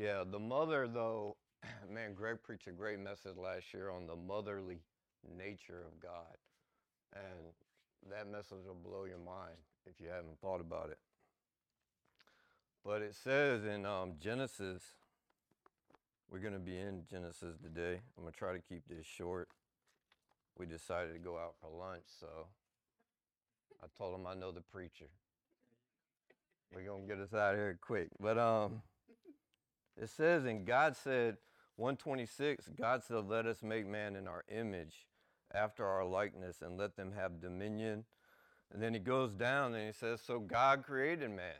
Yeah, the mother, though, man, Greg preached a great message last year on the motherly nature of God. And that message will blow your mind if you haven't thought about it. But it says in um, Genesis, we're going to be in Genesis today. I'm going to try to keep this short. We decided to go out for lunch, so I told him I know the preacher. We're going to get us out of here quick. But um, it says, and God said, 126, God said, Let us make man in our image, after our likeness, and let them have dominion. And then he goes down and he says, So God created man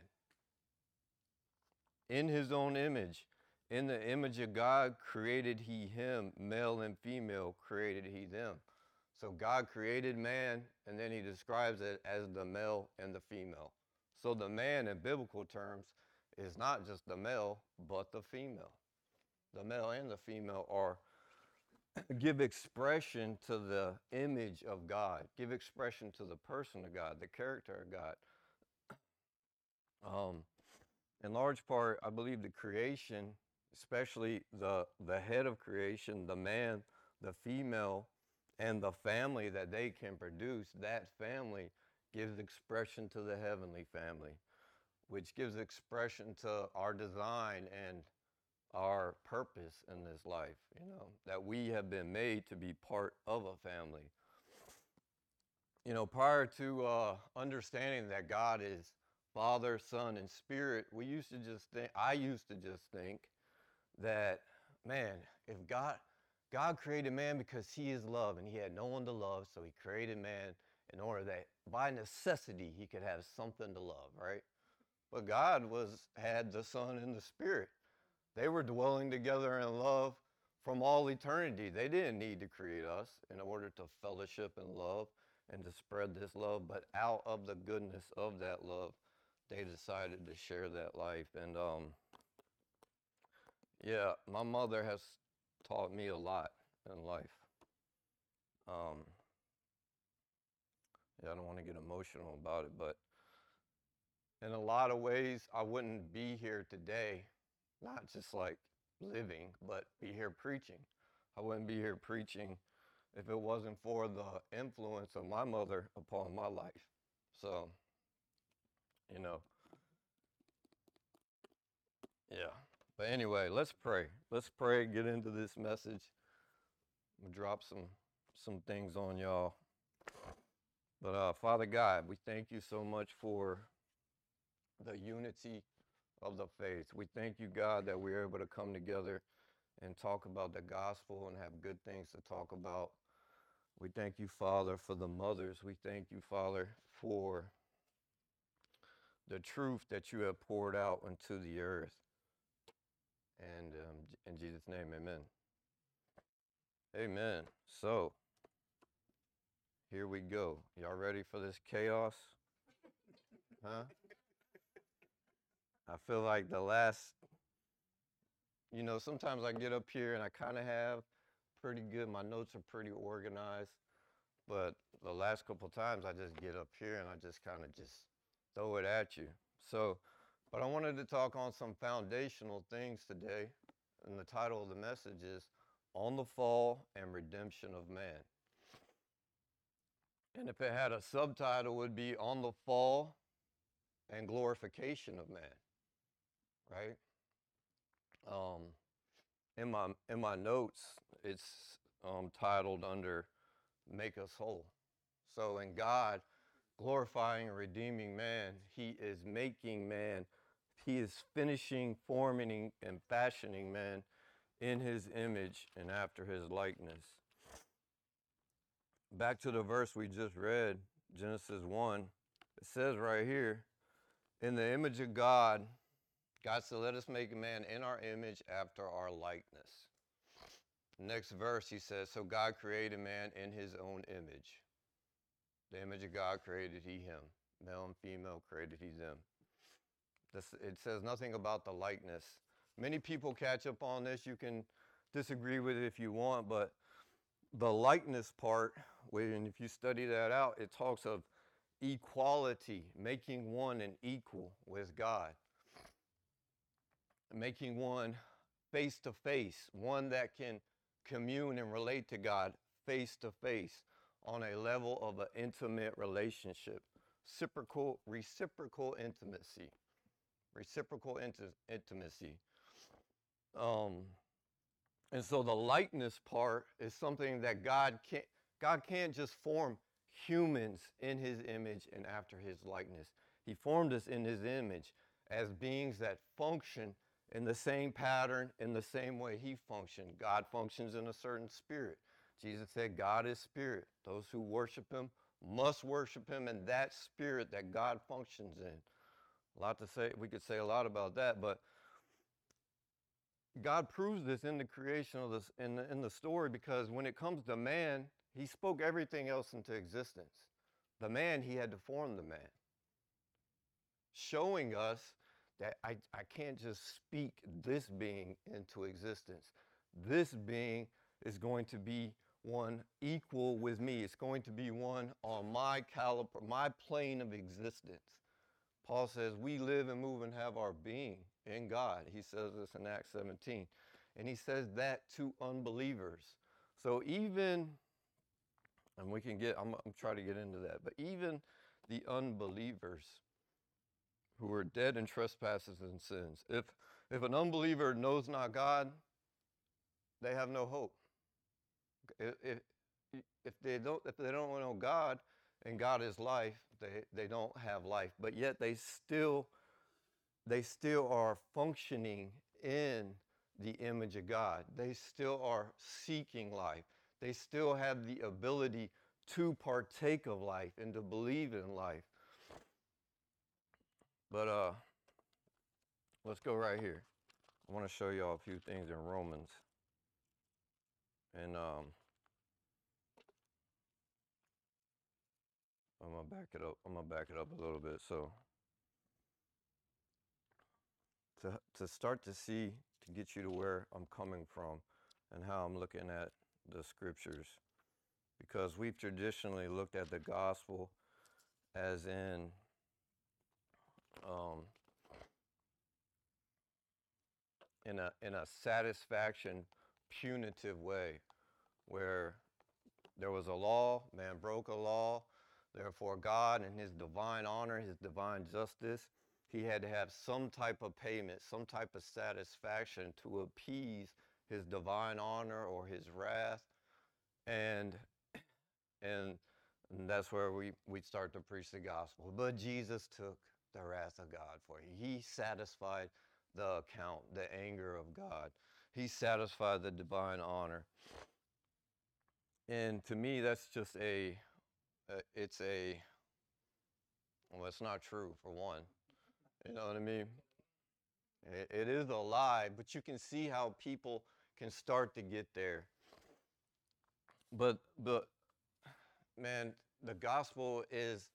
in his own image. In the image of God created he him, male and female created he them. So God created man, and then he describes it as the male and the female. So the man in biblical terms is not just the male, but the female. The male and the female are give expression to the image of God, give expression to the person of God, the character of God. Um, in large part, I believe the creation, especially the the head of creation, the man, the female, and the family that they can produce, that family gives expression to the heavenly family, which gives expression to our design and our purpose in this life, you know, that we have been made to be part of a family. You know, prior to uh, understanding that God is Father, Son, and Spirit, we used to just think, I used to just think that, man, if God, God created man because he is love and he had no one to love, so he created man in order that by necessity he could have something to love, right? But God was had the Son and the Spirit. They were dwelling together in love from all eternity. They didn't need to create us in order to fellowship and love and to spread this love, but out of the goodness of that love, they decided to share that life. And um, yeah, my mother has taught me a lot in life. Um, yeah, I don't want to get emotional about it, but in a lot of ways, I wouldn't be here today, not just like living, but be here preaching. I wouldn't be here preaching if it wasn't for the influence of my mother upon my life. So, you know, yeah. But anyway, let's pray. Let's pray, get into this message. Drop some some things on y'all. But uh, Father God, we thank you so much for the unity of the faith. We thank you, God, that we're able to come together and talk about the gospel and have good things to talk about. We thank you, Father, for the mothers. We thank you, Father, for the truth that you have poured out into the earth. And um, in Jesus' name, amen. Amen. So, here we go. Y'all ready for this chaos? Huh? I feel like the last, you know, sometimes I get up here and I kind of have pretty good, my notes are pretty organized. But the last couple times I just get up here and I just kind of just throw it at you. So, but I wanted to talk on some foundational things today. And the title of the message is On the Fall and Redemption of Man. And if it had a subtitle, it would be On the Fall and Glorification of Man. Right? Um, in my in my notes, it's um, titled under "Make Us Whole." So, in God glorifying and redeeming man, He is making man. He is finishing, forming, and fashioning man in His image and after His likeness. Back to the verse we just read, Genesis 1, it says right here, in the image of God, God said, Let us make a man in our image after our likeness. Next verse, he says, So God created man in his own image. The image of God created he him. Male and female created he them. This, it says nothing about the likeness. Many people catch up on this. You can disagree with it if you want, but the likeness part, when if you study that out, it talks of equality, making one and equal with God. Making one face to face, one that can commune and relate to God face to face on a level of an intimate relationship, reciprocal, reciprocal intimacy, reciprocal inti- intimacy. Um, and so the likeness part is something that God can't, God can't just form humans in his image and after his likeness. He formed us in his image as beings that function in the same pattern, in the same way he functioned. God functions in a certain spirit. Jesus said, God is spirit. Those who worship him must worship him in that spirit that God functions in. A lot to say, we could say a lot about that, but God proves this in the creation of this in the, in the story because when it comes to man, he spoke everything else into existence. The man, he had to form the man, showing us that I, I can't just speak this being into existence. This being is going to be one equal with me. It's going to be one on my caliber, my plane of existence. Paul says, We live and move and have our being in God. He says this in Acts 17. And he says that to unbelievers. So even, and we can get, I'm, I'm trying to get into that, but even the unbelievers who are dead in trespasses and sins, if, if an unbeliever knows not God, they have no hope. If, if, they don't, if they don't know God and God is life, they, they don't have life. But yet they still, they still are functioning in the image of God. They still are seeking life. They still have the ability to partake of life and to believe in life. But uh, let's go right here. I want to show y'all a few things in Romans. And um, I'm gonna back it up. I'm gonna back it up a little bit. So to to start to see to get you to where I'm coming from and how I'm looking at the scriptures, because we've traditionally looked at the gospel as in um, in a in a satisfaction punitive way where there was a law man broke a law therefore god in his divine honor his divine justice he had to have some type of payment some type of satisfaction to appease his divine honor or his wrath. And and, and that's where we we start to preach the gospel. But jesus took the wrath of God for you. He satisfied the account, the anger of God. He satisfied the divine honor. And to me, that's just a, uh, it's a, well, it's not true for one. You know what I mean? It, it is a lie, but you can see how people can start to get there. But, but, man, the gospel is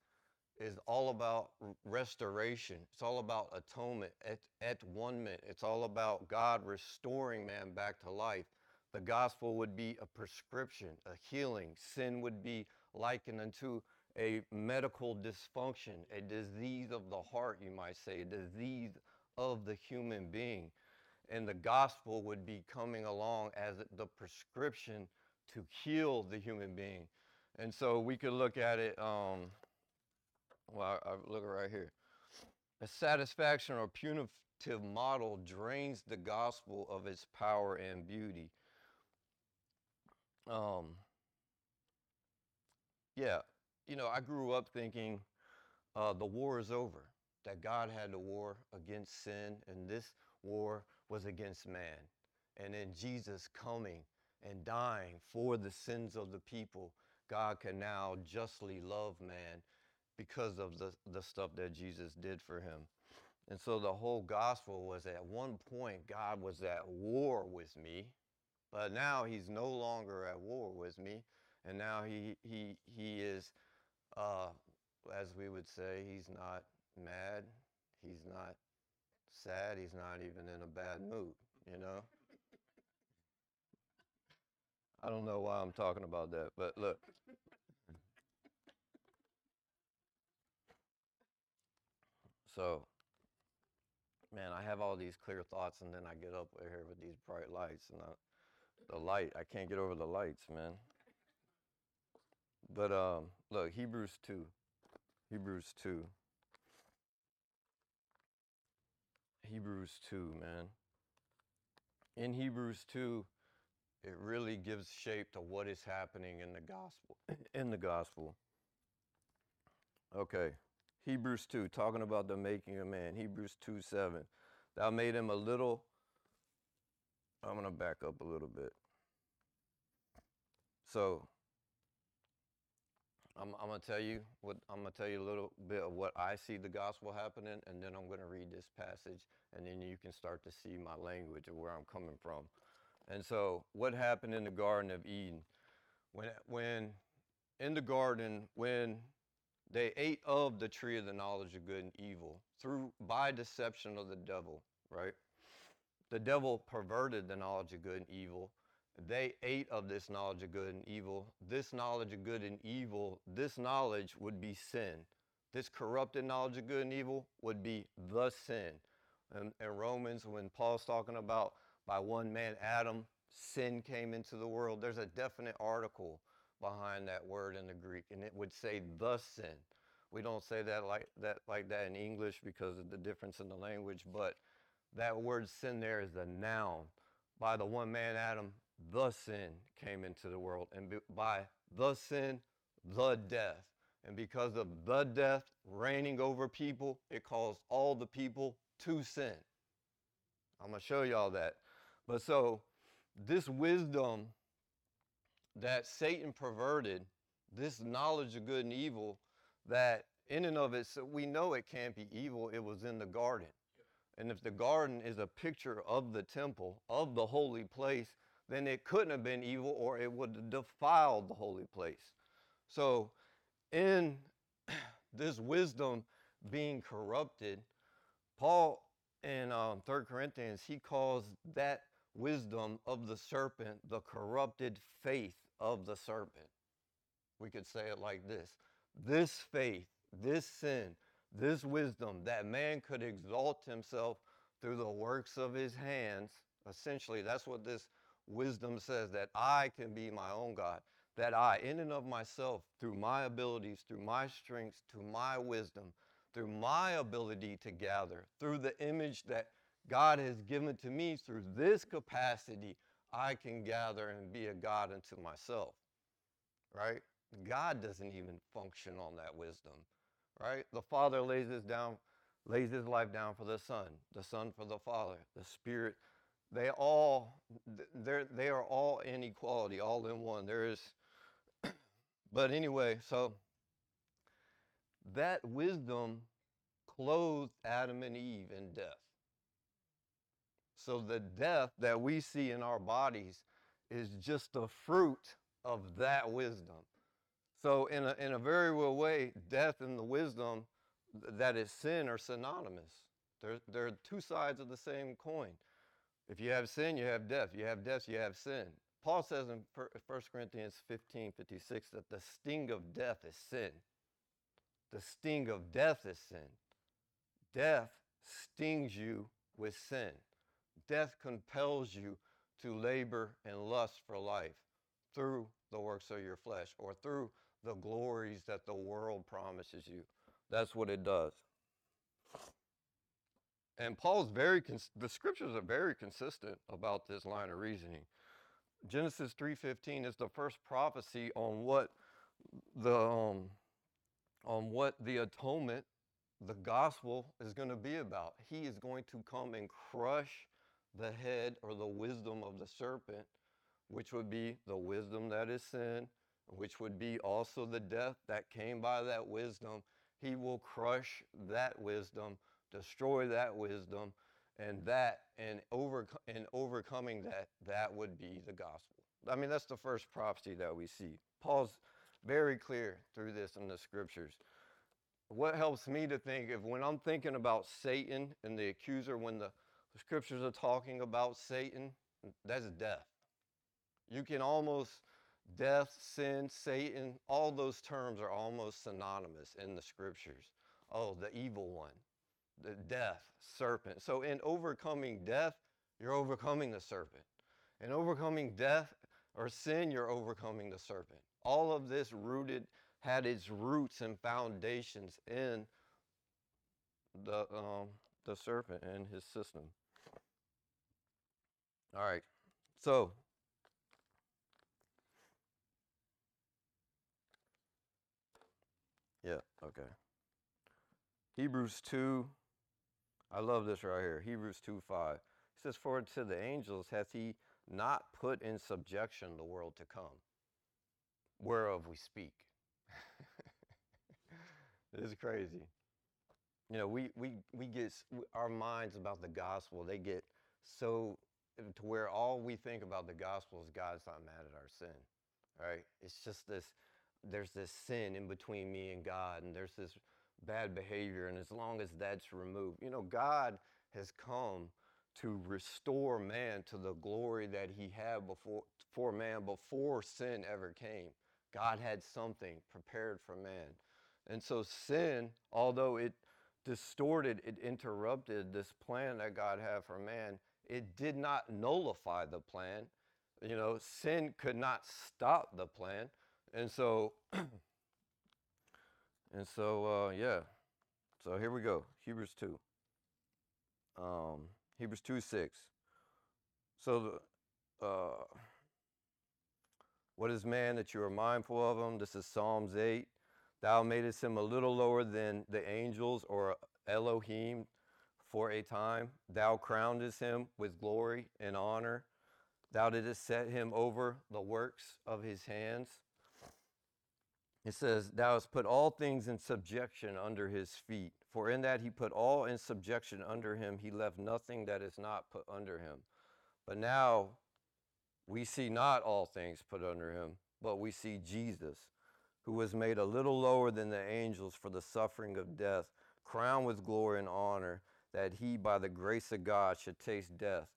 is all about restoration. It's all about atonement, at, at one minute. It's all about God restoring man back to life. The gospel would be a prescription, a healing. Sin would be likened unto a medical dysfunction, a disease of the heart, you might say, a disease of the human being. And the gospel would be coming along as the prescription to heal the human being. And so we could look at it. Um, well, I, I look right here. A satisfaction or punitive model drains the gospel of its power and beauty. Um, yeah, you know, I grew up thinking uh, the war is over, that God had the war against sin, and this war was against man. And in Jesus coming and dying for the sins of the people, God can now justly love man because of the, the stuff that Jesus did for him. And so the whole gospel was at one point, God was at war with me, but now he's no longer at war with me. And now he, he, he is, uh, as we would say, he's not mad, he's not sad, he's not even in a bad mood, you know? I don't know why I'm talking about that, but look. So, man, I have all these clear thoughts, and then I get up here with these bright lights, and I, the light, I can't get over the lights, man. But um, look, Hebrews 2. Hebrews 2. Hebrews 2, man. In Hebrews 2, it really gives shape to what is happening in the gospel. In the gospel. Okay. Hebrews 2, talking about the making of man. Hebrews 2 7. Thou made him a little. I'm going to back up a little bit. So, I'm, I'm going to tell you what I'm going to tell you a little bit of what I see the gospel happening, and then I'm going to read this passage, and then you can start to see my language and where I'm coming from. And so, what happened in the Garden of Eden? When, when in the garden, when they ate of the tree of the knowledge of good and evil through by deception of the devil, right? The devil perverted the knowledge of good and evil. They ate of this knowledge of good and evil. This knowledge of good and evil, this knowledge would be sin. This corrupted knowledge of good and evil would be the sin. And in Romans, when Paul's talking about by one man, Adam, sin came into the world, there's a definite article behind that word in the Greek, and it would say the sin. We don't say that like that like that in English because of the difference in the language, but that word sin there is the noun. By the one man Adam, the sin came into the world, and by the sin, the death. And because of the death reigning over people, it caused all the people to sin. I'm going to show y'all that. But so, this wisdom that Satan perverted this knowledge of good and evil that in and of it, we know it can't be evil. It was in the garden. And if the garden is a picture of the temple, of the holy place, then it couldn't have been evil or it would have defiled the holy place. So, in this wisdom being corrupted, Paul in um, 3 Corinthians, he calls that wisdom of the serpent the corrupted faith of the serpent. We could say it like this this faith, this sin, this wisdom that man could exalt himself through the works of his hands. Essentially, that's what this wisdom says that I can be my own God, that I, in and of myself, through my abilities, through my strengths, through my wisdom, through my ability to gather, through the image that God has given to me, through this capacity, I can gather and be a God unto myself, right? God doesn't even function on that wisdom, right? The Father lays his down, lays his life down for the Son, the Son for the Father, the Spirit. They all, they're, they are all in equality, all in one. There is, but anyway, so that wisdom clothed Adam and Eve in death. So the death that we see in our bodies is just the fruit of that wisdom. So in a, in a very real way, death and the wisdom that is sin are synonymous. They're, they're two sides of the same coin. If you have sin, you have death. You have death, you have sin. Paul says in 1 Corinthians 15 56 that the sting of death is sin. The sting of death is sin. Death stings you with sin. Death compels you to labor and lust for life through the works of your flesh or through the glories that the world promises you. That's what it does. And Paul's very, cons- the scriptures are very consistent about this line of reasoning. Genesis 3:15 is the first prophecy on what the um, on what the atonement, the gospel is going to be about. He is going to come and crush the head or the wisdom of the serpent, which would be the wisdom that is sin, which would be also the death that came by that wisdom. He will crush that wisdom, destroy that wisdom, and that and over and overcoming that, that would be the gospel. I mean, that's the first prophecy that we see. Paul's very clear through this in the scriptures. What helps me to think if when I'm thinking about Satan and the accuser, when the the scriptures are talking about Satan, that's death. You can almost, death, sin, Satan, all those terms are almost synonymous in the scriptures. Oh, the evil one. the death, serpent. So in overcoming death, you're overcoming the serpent. In overcoming death or sin, you're overcoming the serpent. All of this rooted had its roots and foundations in the um, the serpent and his system. All right. So Yeah, okay. Hebrews 2, I love this right here. Hebrews 2 5. It says, For to the angels hath he not put in subjection the world to come, whereof we speak. this is crazy. You know, we, we, we get our minds about the gospel, they get so to where all we think about the gospel is God's not mad at our sin, right? It's just this there's this sin in between me and God, and there's this bad behavior. And as long as that's removed, you know, God has come to restore man to the glory that he had before for man before sin ever came. God had something prepared for man. And so sin, although it distorted, it interrupted this plan that God had for man, it did not nullify the plan. You know, sin could not stop the plan. And so, and so, uh, yeah. So here we go. Hebrews 2. Um, Hebrews 2 6. So, the, uh, what is man that you are mindful of him? This is Psalms 8. Thou madest him a little lower than the angels or Elohim for a time. Thou crownedest him with glory and honor. Thou didst set him over the works of his hands. It says, Thou hast put all things in subjection under his feet. For in that he put all in subjection under him, he left nothing that is not put under him. But now we see not all things put under him, but we see Jesus, who was made a little lower than the angels for the suffering of death, crowned with glory and honor, that he, by the grace of God, should taste death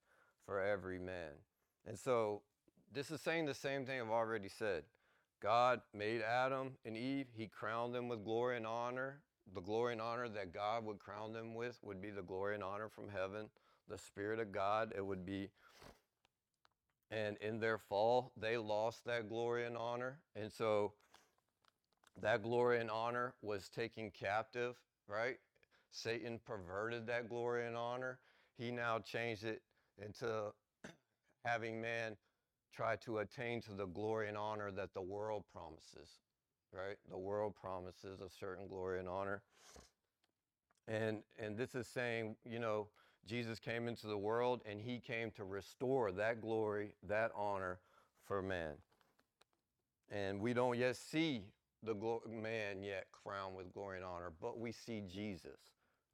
for every man. And so this is saying the same thing I've already said. God made Adam and Eve. He crowned them with glory and honor. The glory and honor that God would crown them with would be the glory and honor from heaven, the Spirit of God. It would be, and in their fall, they lost that glory and honor. And so that glory and honor was taken captive, right? Satan perverted that glory and honor. He now changed it into having man try to attain to the glory and honor that the world promises, right? The world promises a certain glory and honor. And, and this is saying, you know, Jesus came into the world and he came to restore that glory, that honor for man. And we don't yet see the man yet crowned with glory and honor, but we see Jesus,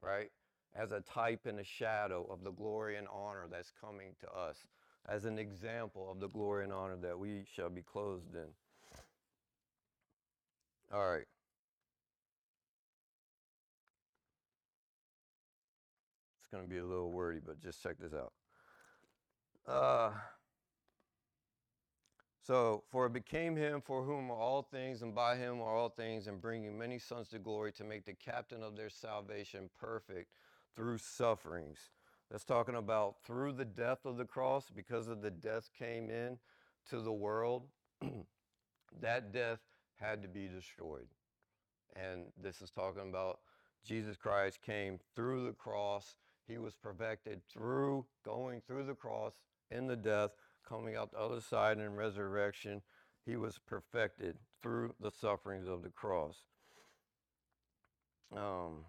right? As a type and a shadow of the glory and honor that's coming to us as an example of the glory and honor that we shall be clothed in. All right. It's going to be a little wordy, but just check this out. Uh, so, for it became him for whom are all things, and by him are all things, and bringing many sons to glory to make the captain of their salvation perfect through sufferings that's talking about through the death of the cross, because of the death came in to the world, that death had to be destroyed. And this is talking about Jesus Christ came through the cross. He was perfected through going through the cross in the death, coming out the other side in resurrection. He was perfected through the sufferings of the cross. Um,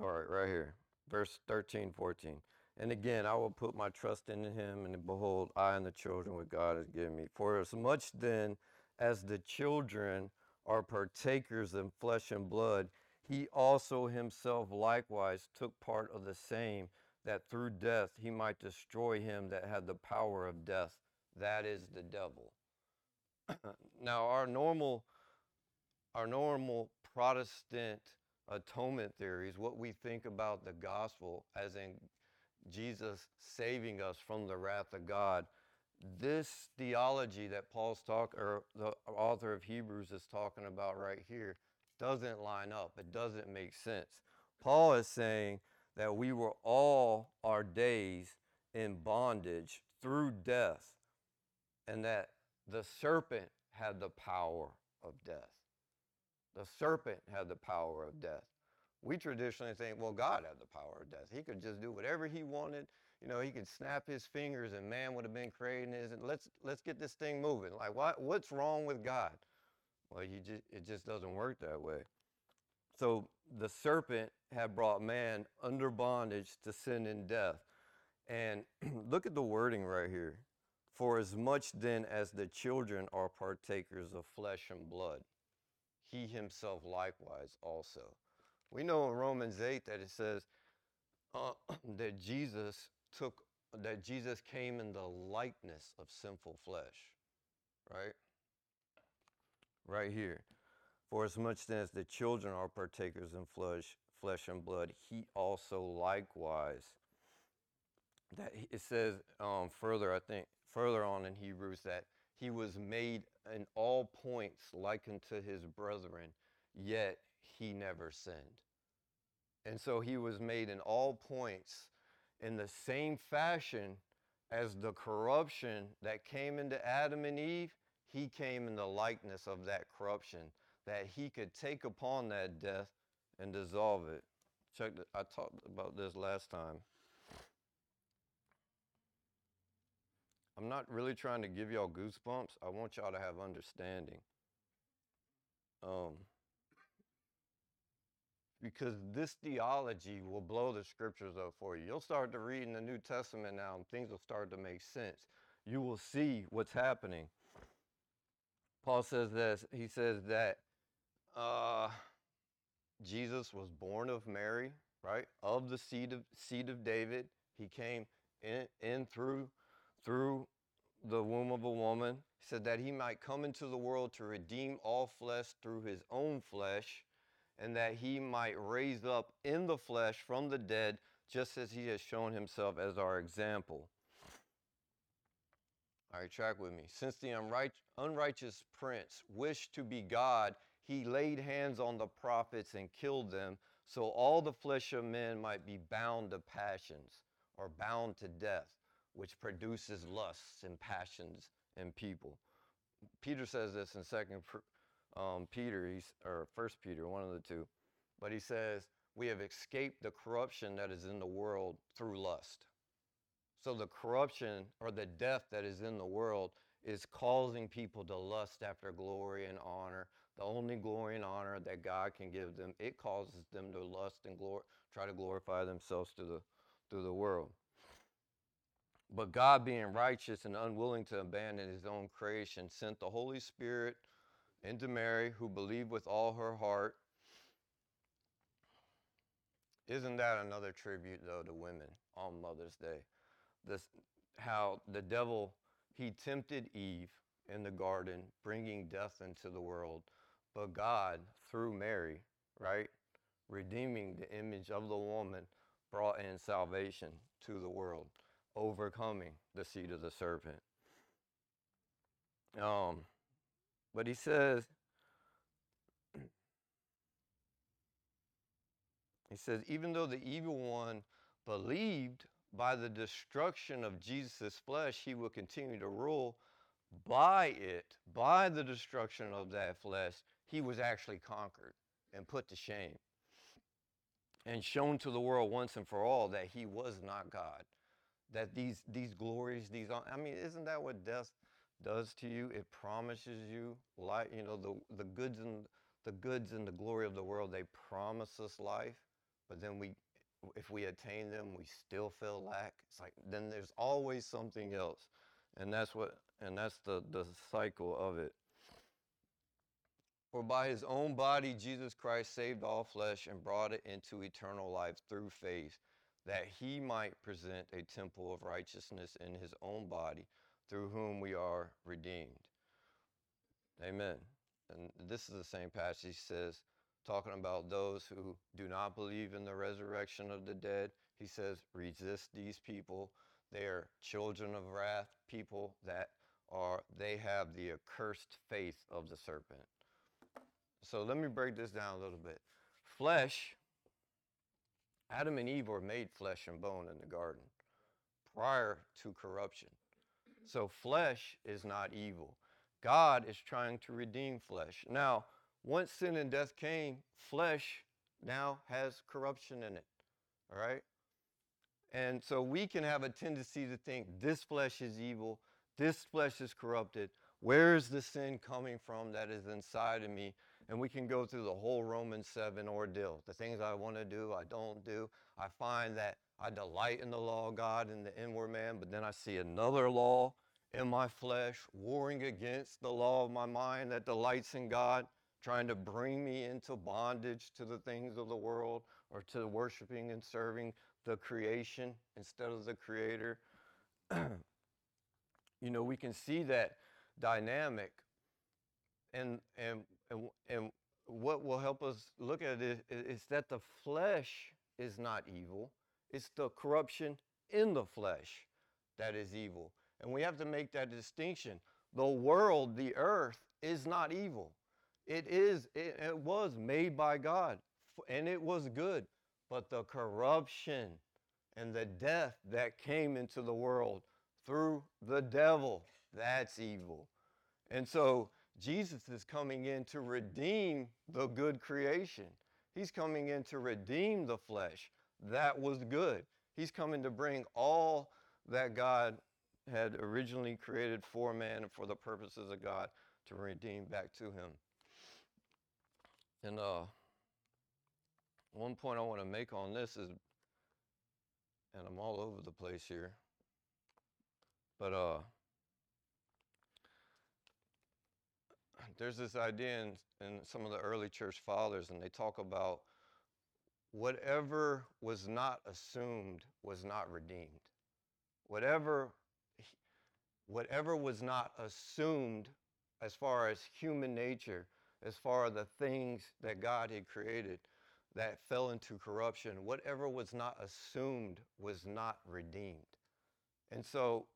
All right, right here, verse 13, 14. And again, I will put my trust in him, and behold, I and the children which God has given me. For as much then as the children are partakers in flesh and blood, he also himself likewise took part of the same, that through death he might destroy him that had the power of death, that is the devil. now, our normal, our normal Protestant atonement theories, what we think about the gospel as in Jesus saving us from the wrath of God. This theology that Paul's talk or the author of Hebrews is talking about right here doesn't line up. It doesn't make sense. Paul is saying that we were all our days in bondage through death, and that the serpent had the power of death. The serpent had the power of death. We traditionally think, well, God had the power of death. He could just do whatever he wanted. You know, he could snap his fingers and man would have been creating his and let's let's get this thing moving. Like what what's wrong with God? Well, you just it just doesn't work that way. So the serpent had brought man under bondage to sin and death. And look at the wording right here. For as much then as the children are partakers of flesh and blood, he himself likewise also. We know in Romans 8 that it says uh, that Jesus took, that Jesus came in the likeness of sinful flesh, right? Right here. For as much then as the children are partakers in flesh, flesh and blood, he also likewise. That it says um, further, I think, further on in Hebrews that he was made in all points like unto his brethren, yet he never sinned. And so he was made in all points in the same fashion as the corruption that came into Adam and Eve, he came in the likeness of that corruption, that he could take upon that death and dissolve it. Check, the, I talked about this last time. I'm not really trying to give y'all goosebumps. I want y'all to have understanding. Um, because this theology will blow the scriptures up for you. You'll start to read in the New Testament now, and things will start to make sense. You will see what's happening. Paul says this. He says that uh, Jesus was born of Mary, right? Of the seed of seed of David. He came in, in through through the womb of a woman. He said that he might come into the world to redeem all flesh through his own flesh and that he might raise up in the flesh from the dead, just as he has shown himself as our example. All right, track with me. Since the unright- unrighteous prince wished to be God, he laid hands on the prophets and killed them, so all the flesh of men might be bound to passions or bound to death, which produces lusts and passions in people. Peter says this in Second um, Peter, or First Peter, one of the two, but he says, we have escaped the corruption that is in the world through lust. So the corruption or the death that is in the world is causing people to lust after glory and honor. The only glory and honor that God can give them, it causes them to lust and glor- try to glorify themselves to the, through the world. But God, being righteous and unwilling to abandon his own creation, sent the Holy Spirit into Mary, who believed with all her heart. Isn't that another tribute, though, to women on Mother's Day? This, how the devil, he tempted Eve in the garden, bringing death into the world. But God, through Mary, right, redeeming the image of the woman, brought in salvation to the world, overcoming the seed of the serpent. Um, but he says, he says, even though the evil one believed by the destruction of Jesus' flesh, he will continue to rule by it, by the destruction of that flesh, he was actually conquered and put to shame and shown to the world once and for all that he was not God. That these these glories, these I mean, isn't that what death does to you. It promises you life. You know the the goods and the goods and the glory of the world. They promise us life, but then we, if we attain them, we still feel lack. It's like then there's always something else, and that's what and that's the the cycle of it. For by his own body, Jesus Christ saved all flesh and brought it into eternal life through faith, that he might present a temple of righteousness in his own body through whom we are redeemed. Amen. And this is the same passage he says, talking about those who do not believe in the resurrection of the dead. He says, resist these people. They are children of wrath, people that are, they have the accursed faith of the serpent. So let me break this down a little bit. Flesh, Adam and Eve were made flesh and bone in the garden prior to corruption. So flesh is not evil. God is trying to redeem flesh. Now, once sin and death came, flesh now has corruption in it. All right? And so we can have a tendency to think this flesh is evil, this flesh is corrupted. Where is the sin coming from that is inside of me? And we can go through the whole Romans 7 ordeal. The things I want to do, I don't do. I find that I delight in the law of God in the inward man, but then I see another law in my flesh warring against the law of my mind that delights in God, trying to bring me into bondage to the things of the world or to worshiping and serving the creation instead of the creator. you know, we can see that dynamic and and and, and what will help us look at it is, is that the flesh is not evil. It's the corruption in the flesh that is evil. And we have to make that distinction. The world, the earth, is not evil. It is, it, it was made by God and it was good. But the corruption and the death that came into the world through the devil, that's evil. And so Jesus is coming in to redeem the good creation. He's coming in to redeem the flesh. That was good. He's coming to bring all that God had originally created for man and for the purposes of God to redeem back to him. And uh, one point I want to make on this is, and I'm all over the place here, but uh, there's this idea in, in some of the early church fathers, and they talk about whatever was not assumed was not redeemed. Whatever, whatever was not assumed as far as human nature, as far as the things that God had created that fell into corruption, whatever was not assumed was not redeemed. And so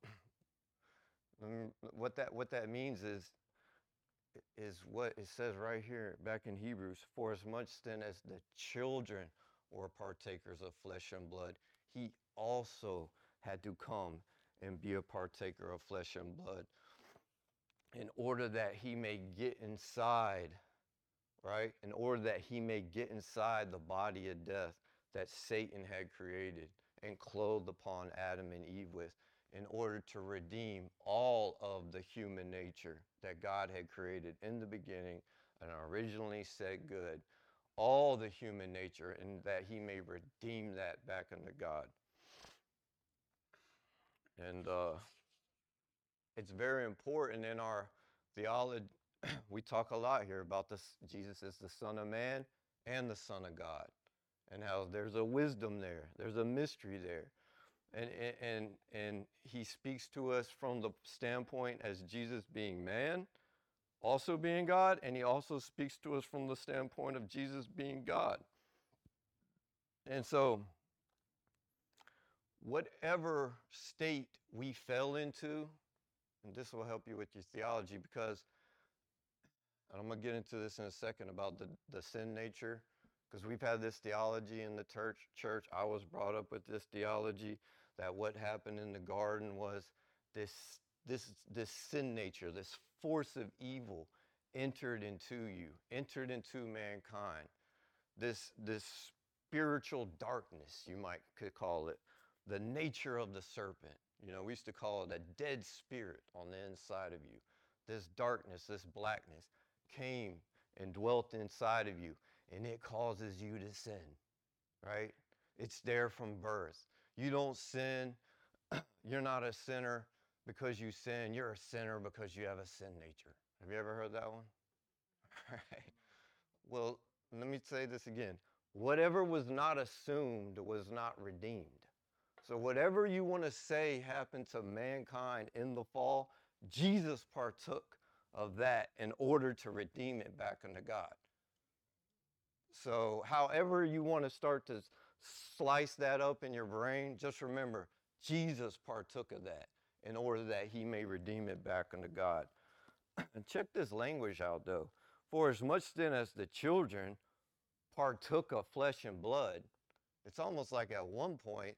what that what that means is is what it says right here back in Hebrews, for as much then as the children were partakers of flesh and blood, he also had to come and be a partaker of flesh and blood in order that he may get inside, right? In order that he may get inside the body of death that Satan had created and clothed upon Adam and Eve with in order to redeem all of the human nature that God had created in the beginning and originally said good, all the human nature, and that he may redeem that back unto God. And uh, it's very important in our theology. we talk a lot here about this. Jesus is the Son of Man and the Son of God, and how there's a wisdom there, there's a mystery there. And, and, and he speaks to us from the standpoint as Jesus being man, also being God, and he also speaks to us from the standpoint of Jesus being God. And so, whatever state we fell into, and this will help you with your theology because I'm going to get into this in a second about the, the sin nature because we've had this theology in the church church I was brought up with this theology that what happened in the garden was this this this sin nature this force of evil entered into you entered into mankind. This this spiritual darkness you might could call it the nature of the serpent. You know we used to call it a dead spirit on the inside of you. This darkness this blackness came and dwelt inside of you and it causes you to sin right? It's there from birth you don't sin. You're not a sinner because you sin. You're a sinner because you have a sin nature. Have you ever heard that one? All right. Well, let me say this again. Whatever was not assumed was not redeemed. So, whatever you want to say happened to mankind in the fall, Jesus partook of that in order to redeem it back unto God. So, however you want to start to slice that up in your brain, just remember Jesus partook of that in order that he may redeem it back unto God. and check this language out though. For as much then as the children partook of flesh and blood, it's almost like at one point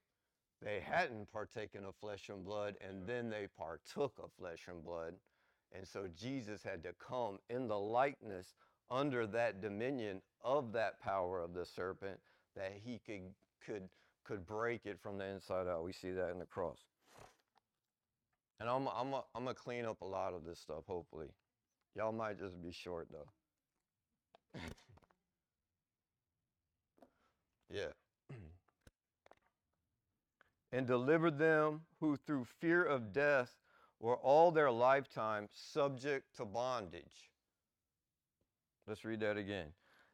they hadn't partaken of flesh and blood, and then they partook of flesh and blood. And so Jesus had to come in the likeness under that dominion of that power of the serpent that he could could could break it from the inside out. We see that in the cross. And I'm I'm I'm gonna clean up a lot of this stuff. Hopefully, y'all might just be short though. yeah. and delivered them who through fear of death were all their lifetime subject to bondage. Let's read that again.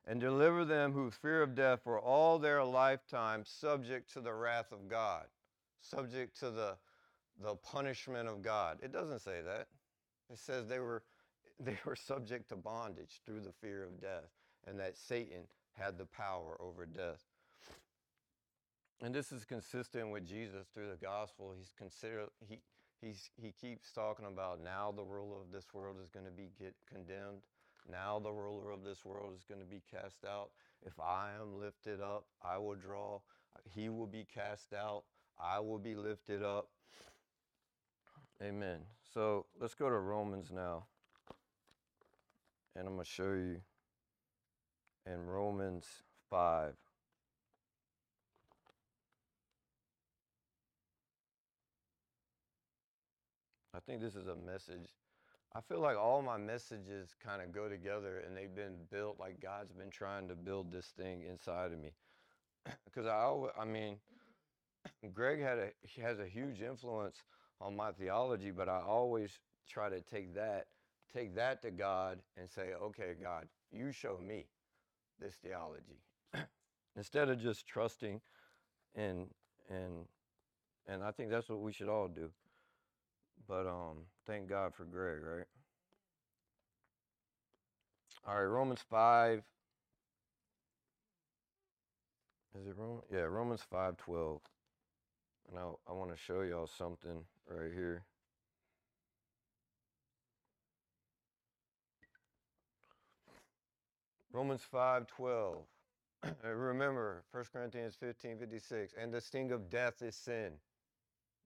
And deliver them who fear of death for all their lifetime subject to the wrath of God, subject to the, the punishment of God. It doesn't say that. It says they were, they were subject to bondage through the fear of death, and that Satan had the power over death. And this is consistent with Jesus through the gospel. He's consider he he's he keeps talking about now the ruler of this world is going to be get condemned. Now the ruler of this world is going to be cast out. If I am lifted up, I will draw. He will be cast out. I will be lifted up. Amen. So let's go to Romans now. And I'm going to show you in Romans 5. I think this is a message. I feel like all my messages kind of go together and they've been built like God's been trying to build this thing inside of me. Because I always, I mean, Greg had a has a huge influence on my theology, but I always try to take that take that to God and say, "Okay, God, you show me this theology." Instead of just trusting and and and I think that's what we should all do. But um, thank God for Greg, right? All right, Romans 5. Is it Roman? Yeah, Romans 5 12. And I, I want to show y'all something right here. Romans 5 12. Remember, 1 Corinthians 15 56. And the sting of death is sin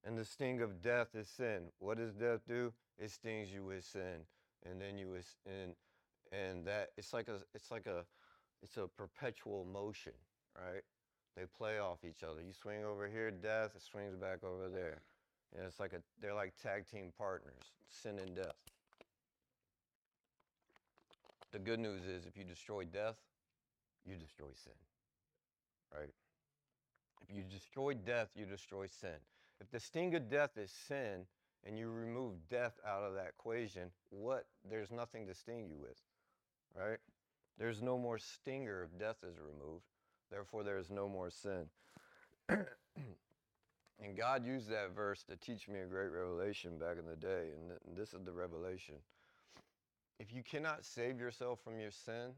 and the sting of death is sin. What does death do? It stings you with sin, and then you is and and that it's like a it's like a it's a perpetual motion, right? They play off each other. You swing over here, death. It swings back over there, and it's like a they're like tag team partners, sin and death. The good news is, if you destroy death, you destroy sin, right? If you destroy death, you destroy sin. If the sting of death is sin and you remove death out of that equation, what? There's nothing to sting you with, right? There's no more stinger if death is removed. Therefore, there is no more sin. and God used that verse to teach me a great revelation back in the day. And, th- and this is the revelation. If you cannot save yourself from your sin,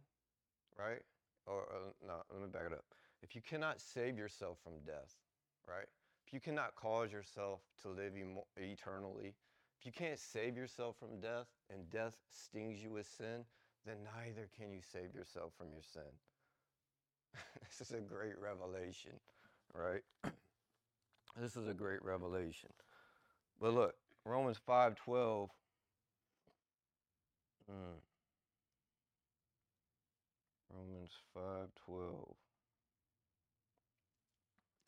right? Or, uh, no, let me back it up. If you cannot save yourself from death, right? If you cannot cause yourself to live eternally, if you can't save yourself from death and death stings you with sin, then neither can you save yourself from your sin. this is a great revelation, right? this is a great revelation. But look, Romans 5:12 mm. Romans 5:12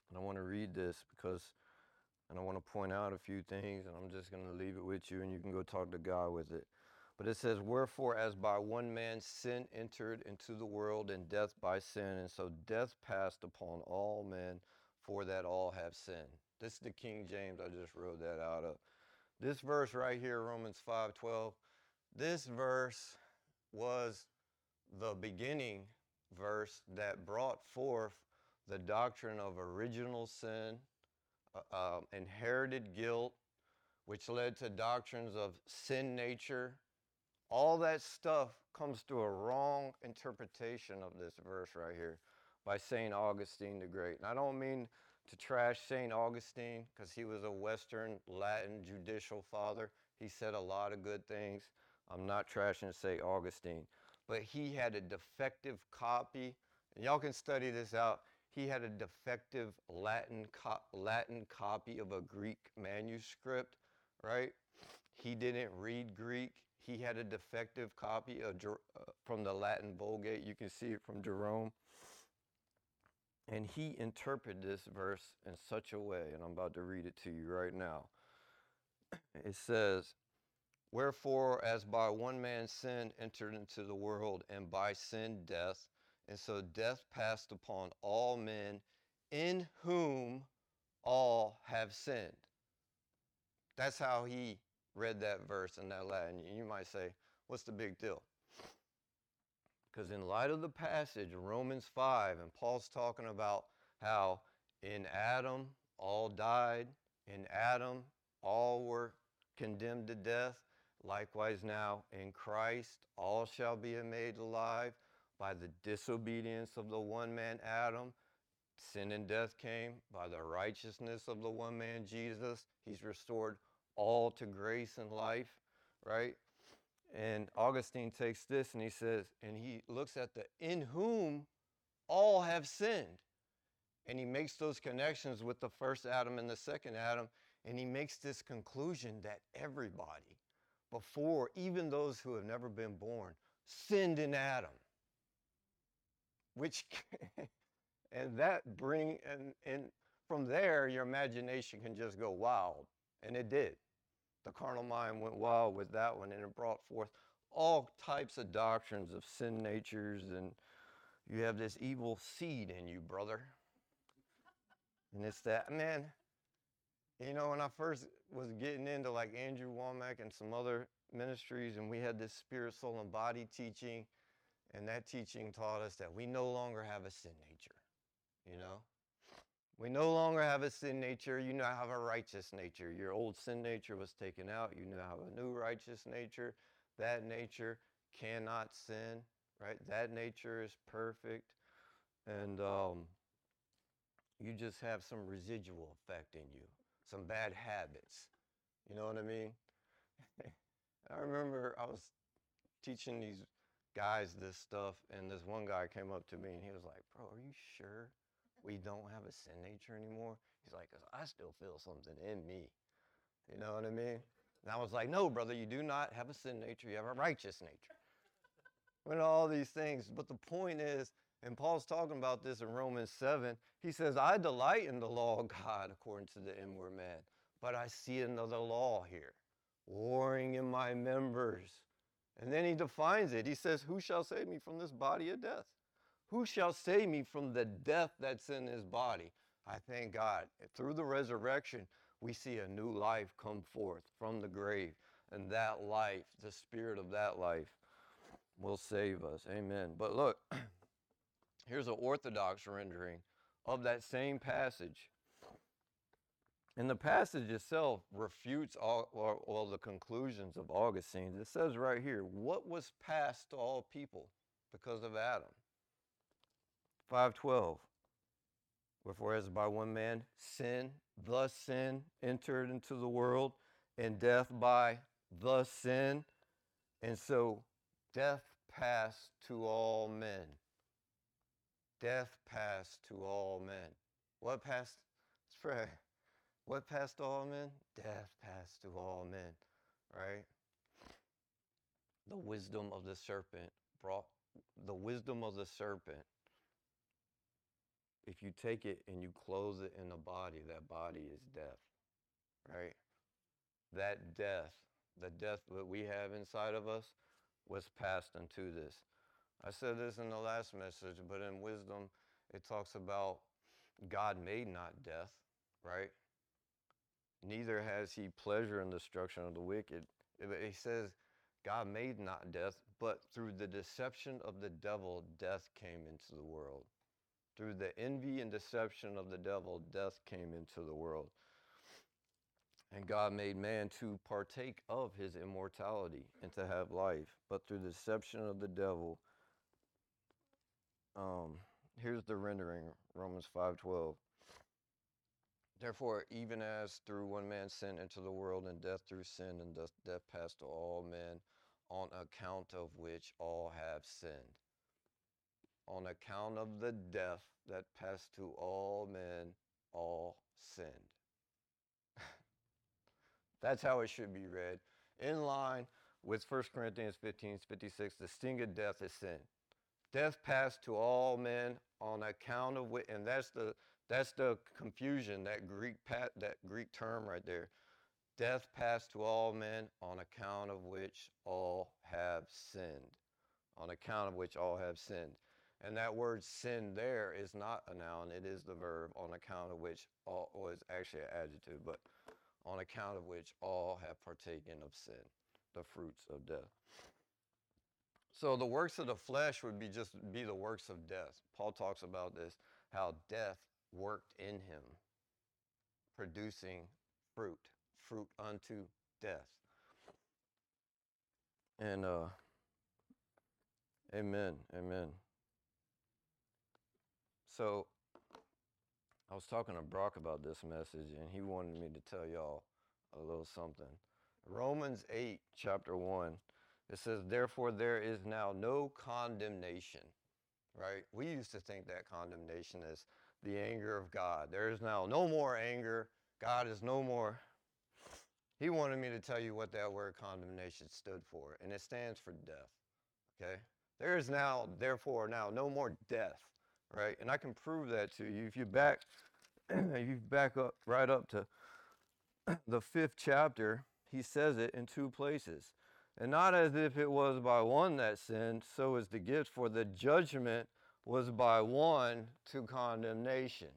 and I want to read this because, and I want to point out a few things, and I'm just going to leave it with you, and you can go talk to God with it. But it says, Wherefore, as by one man sin entered into the world, and death by sin, and so death passed upon all men, for that all have sinned. This is the King James, I just wrote that out of. This verse right here, Romans 5 12, this verse was the beginning verse that brought forth the doctrine of original sin, uh, uh, inherited guilt, which led to doctrines of sin nature. All that stuff comes to a wrong interpretation of this verse right here by St. Augustine the Great. And I don't mean to trash St. Augustine because he was a Western Latin judicial father. He said a lot of good things. I'm not trashing St. Augustine. but he had a defective copy. And y'all can study this out. He had a defective Latin, co- Latin copy of a Greek manuscript, right? He didn't read Greek. He had a defective copy of, uh, from the Latin Vulgate. You can see it from Jerome. And he interpreted this verse in such a way, and I'm about to read it to you right now. It says, Wherefore, as by one man sin entered into the world, and by sin death, and so death passed upon all men, in whom all have sinned. That's how he read that verse in that Latin. You might say, What's the big deal? Because in light of the passage, Romans 5, and Paul's talking about how in Adam all died, in Adam all were condemned to death. Likewise, now in Christ all shall be made alive by the disobedience of the one man Adam. Sin and death came by the righteousness of the one man Jesus. He's restored all to grace and life, right? And Augustine takes this and he says, and he looks at the in whom all have sinned. And he makes those connections with the first Adam and the second Adam. And he makes this conclusion that everybody, before, even those who have never been born, sinned in Adam. Which, and that bring, and, and from there, your imagination can just go wild. And it did. The carnal mind went wild with that one, and it brought forth all types of doctrines of sin natures, and you have this evil seed in you, brother. And it's that, man, you know, when I first was getting into like Andrew Wommack and some other ministries, and we had this spirit, soul, and body teaching, and that teaching taught us that we no longer have a sin nature, you know? We no longer have a sin nature. You now have a righteous nature. Your old sin nature was taken out. You now have a new righteous nature. That nature cannot sin, right? That nature is perfect. And um, you just have some residual effect in you, some bad habits. You know what I mean? I remember I was teaching these guys this stuff, and this one guy came up to me and he was like, Bro, are you sure we don't have a sin nature anymore? He's like, Because I still feel something in me. You know what I mean? And I was like, No, brother, you do not have a sin nature, you have a righteous nature. when all these things. But the point is, and Paul's talking about this in Romans 7, he says, I delight in the law of God according to the inward man, but I see another law here, warring in my members. And then he defines it. He says, Who shall save me from this body of death? Who shall save me from the death that's in his body? I thank God. Through the resurrection, we see a new life come forth from the grave. And that life, the spirit of that life, will save us. Amen. But look, here's an Orthodox rendering of that same passage. And the passage itself refutes all, all, all, the conclusions of Augustine. It says right here, what was passed to all people because of Adam? 512. Wherefore, as by one man sin, thus sin entered into the world, and death by the sin. And so death passed to all men. Death passed to all men. What passed? Let's pray. What passed to all men? Death passed to all men, right? The wisdom of the serpent brought the wisdom of the serpent if you take it and you close it in the body, that body is death, right? That death, the death that we have inside of us, was passed unto this. I said this in the last message, but in wisdom, it talks about God made not death, right? Neither has he pleasure in the destruction of the wicked. He says, God made not death, but through the deception of the devil, death came into the world. Through the envy and deception of the devil, death came into the world. And God made man to partake of his immortality and to have life. But through the deception of the devil, um, here's the rendering, Romans 5.12. Therefore, even as through one man sin into the world, and death through sin, and thus death passed to all men, on account of which all have sinned. On account of the death that passed to all men, all sinned. That's how it should be read. In line with 1 Corinthians 15 56, the sting of death is sin. Death passed to all men on account of which, and that's the that's the confusion, that Greek pat, that Greek term right there. Death passed to all men on account of which all have sinned. On account of which all have sinned. And that word sin there is not a noun, it is the verb on account of which all was actually an adjective, but on account of which all have partaken of sin, the fruits of death. So the works of the flesh would be just be the works of death. Paul talks about this, how death worked in him, producing fruit, fruit unto death. And uh Amen. Amen. So I was talking to Brock about this message, and he wanted me to tell y'all a little something. Romans 8, chapter 1, it says, Therefore, there is now no condemnation, right? We used to think that condemnation is the anger of God. There is now no more anger. God is no more. He wanted me to tell you what that word condemnation stood for, and it stands for death. Okay? There is now, therefore, now no more death, right? And I can prove that to you. If you back, you back up right up to the fifth chapter, he says it in two places. And not as if it was by one that sinned, so is the gift, for the judgment was by one to condemnation.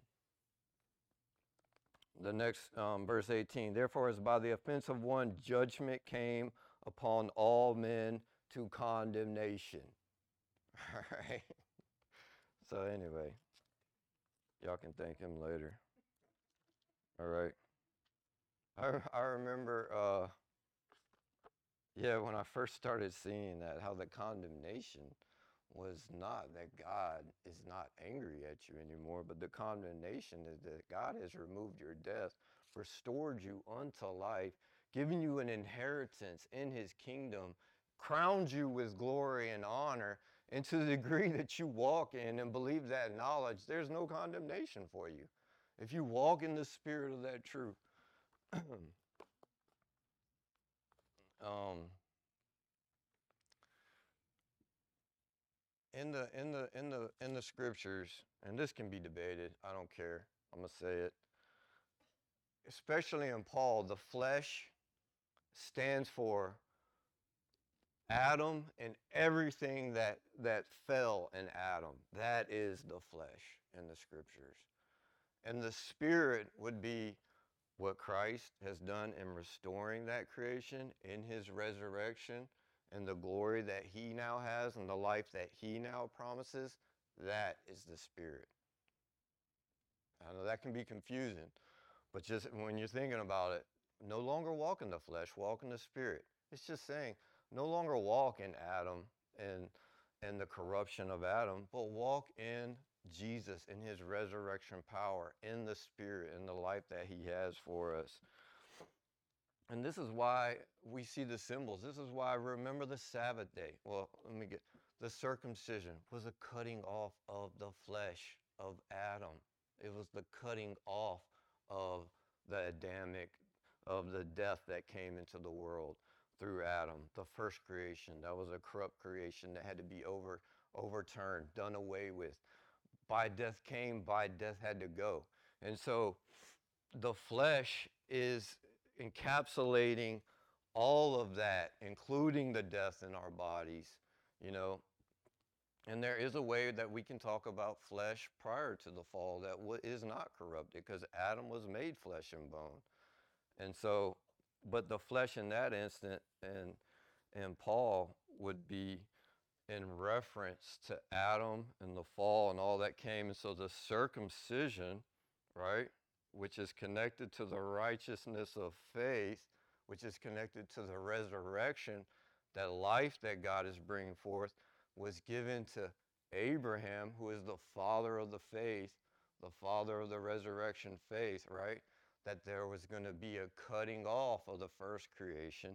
The next um, verse 18, therefore, as by the offense of one, judgment came upon all men to condemnation. All right. So, anyway, y'all can thank him later. All right. I, I remember, uh, yeah, when I first started seeing that, how the condemnation was not that God is not angry at you anymore, but the condemnation is that God has removed your death, restored you unto life, given you an inheritance in his kingdom, crowned you with glory and honor, and to the degree that you walk in and believe that knowledge, there's no condemnation for you. If you walk in the spirit of that truth. um, in the in the in the in the scriptures, and this can be debated. I don't care. I'm gonna say it. Especially in Paul, the flesh stands for Adam and everything that that fell in Adam. That is the flesh in the scriptures. And the spirit would be what Christ has done in restoring that creation in his resurrection and the glory that he now has and the life that he now promises, that is the Spirit. I know that can be confusing, but just when you're thinking about it, no longer walk in the flesh, walk in the Spirit. It's just saying, no longer walk in Adam and, and the corruption of Adam, but walk in Jesus, in his resurrection power, in the Spirit, in the life that he has for us. And this is why we see the symbols. This is why I remember the Sabbath day. Well, let me get the circumcision was a cutting off of the flesh of Adam. It was the cutting off of the Adamic, of the death that came into the world through Adam, the first creation. That was a corrupt creation that had to be over, overturned, done away with. By death came, by death had to go. And so the flesh is encapsulating all of that, including the death in our bodies, you know. And there is a way that we can talk about flesh prior to the fall that is not corrupted because Adam was made flesh and bone. And so, but the flesh in that instant and and Paul would be in reference to Adam and the fall and all that came. And so the circumcision, right, which is connected to the righteousness of faith, which is connected to the resurrection, that life that God is bringing forth was given to Abraham, who is the father of the faith, the father of the resurrection faith, right? That there was going to be a cutting off of the first creation,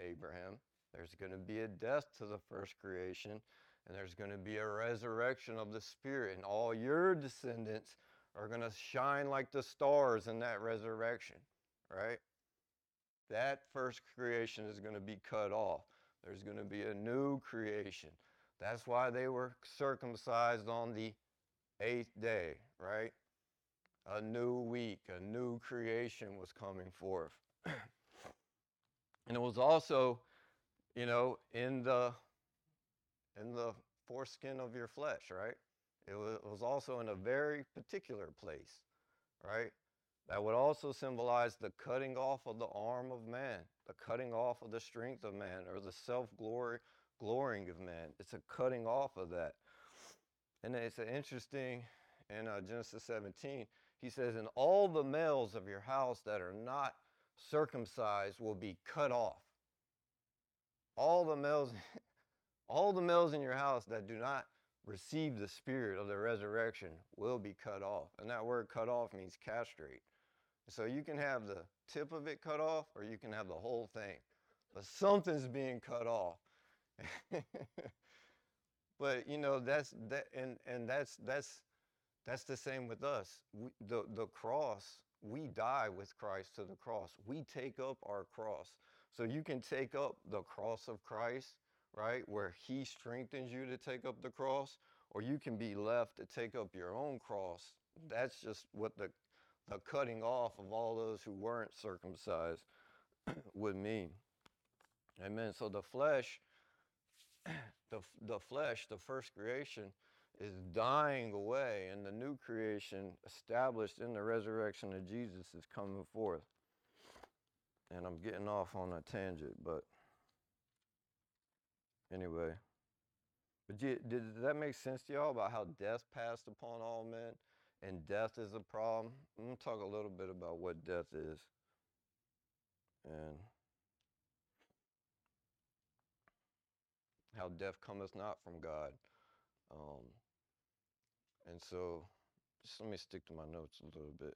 Abraham, There's going to be a death to the first creation, and there's going to be a resurrection of the Spirit, and all your descendants are going to shine like the stars in that resurrection, right? That first creation is going to be cut off. There's going to be a new creation. That's why they were circumcised on the eighth day, right? A new week, a new creation was coming forth. and it was also, you know, in the in the foreskin of your flesh, right? It was, also in a very particular place, right? That would also symbolize the cutting off of the arm of man, the cutting off of the strength of man, or the self glory glorying of man. It's a cutting off of that. And it's an interesting in uh, Genesis 17, he says, And all the males of your house that are not circumcised will be cut off. All the males, all the males in your house that do not receive the spirit of the resurrection will be cut off. And that word cut off means castrate. So you can have the tip of it cut off or you can have the whole thing. But something's being cut off. but you know that's that and and that's that's that's the same with us. We, the the cross, we die with Christ to the cross. We take up our cross. So you can take up the cross of Christ, right? Where he strengthens you to take up the cross, or you can be left to take up your own cross. That's just what the the cutting off of all those who weren't circumcised would mean. Amen. So the flesh, the, the flesh, the first creation, is dying away, and the new creation established in the resurrection of Jesus is coming forth. And I'm getting off on a tangent, but anyway. But did, did that make sense to y'all about how death passed upon all men? and death is a problem, I'm going to talk a little bit about what death is. And how death cometh not from God. Um, and so, just let me stick to my notes a little bit.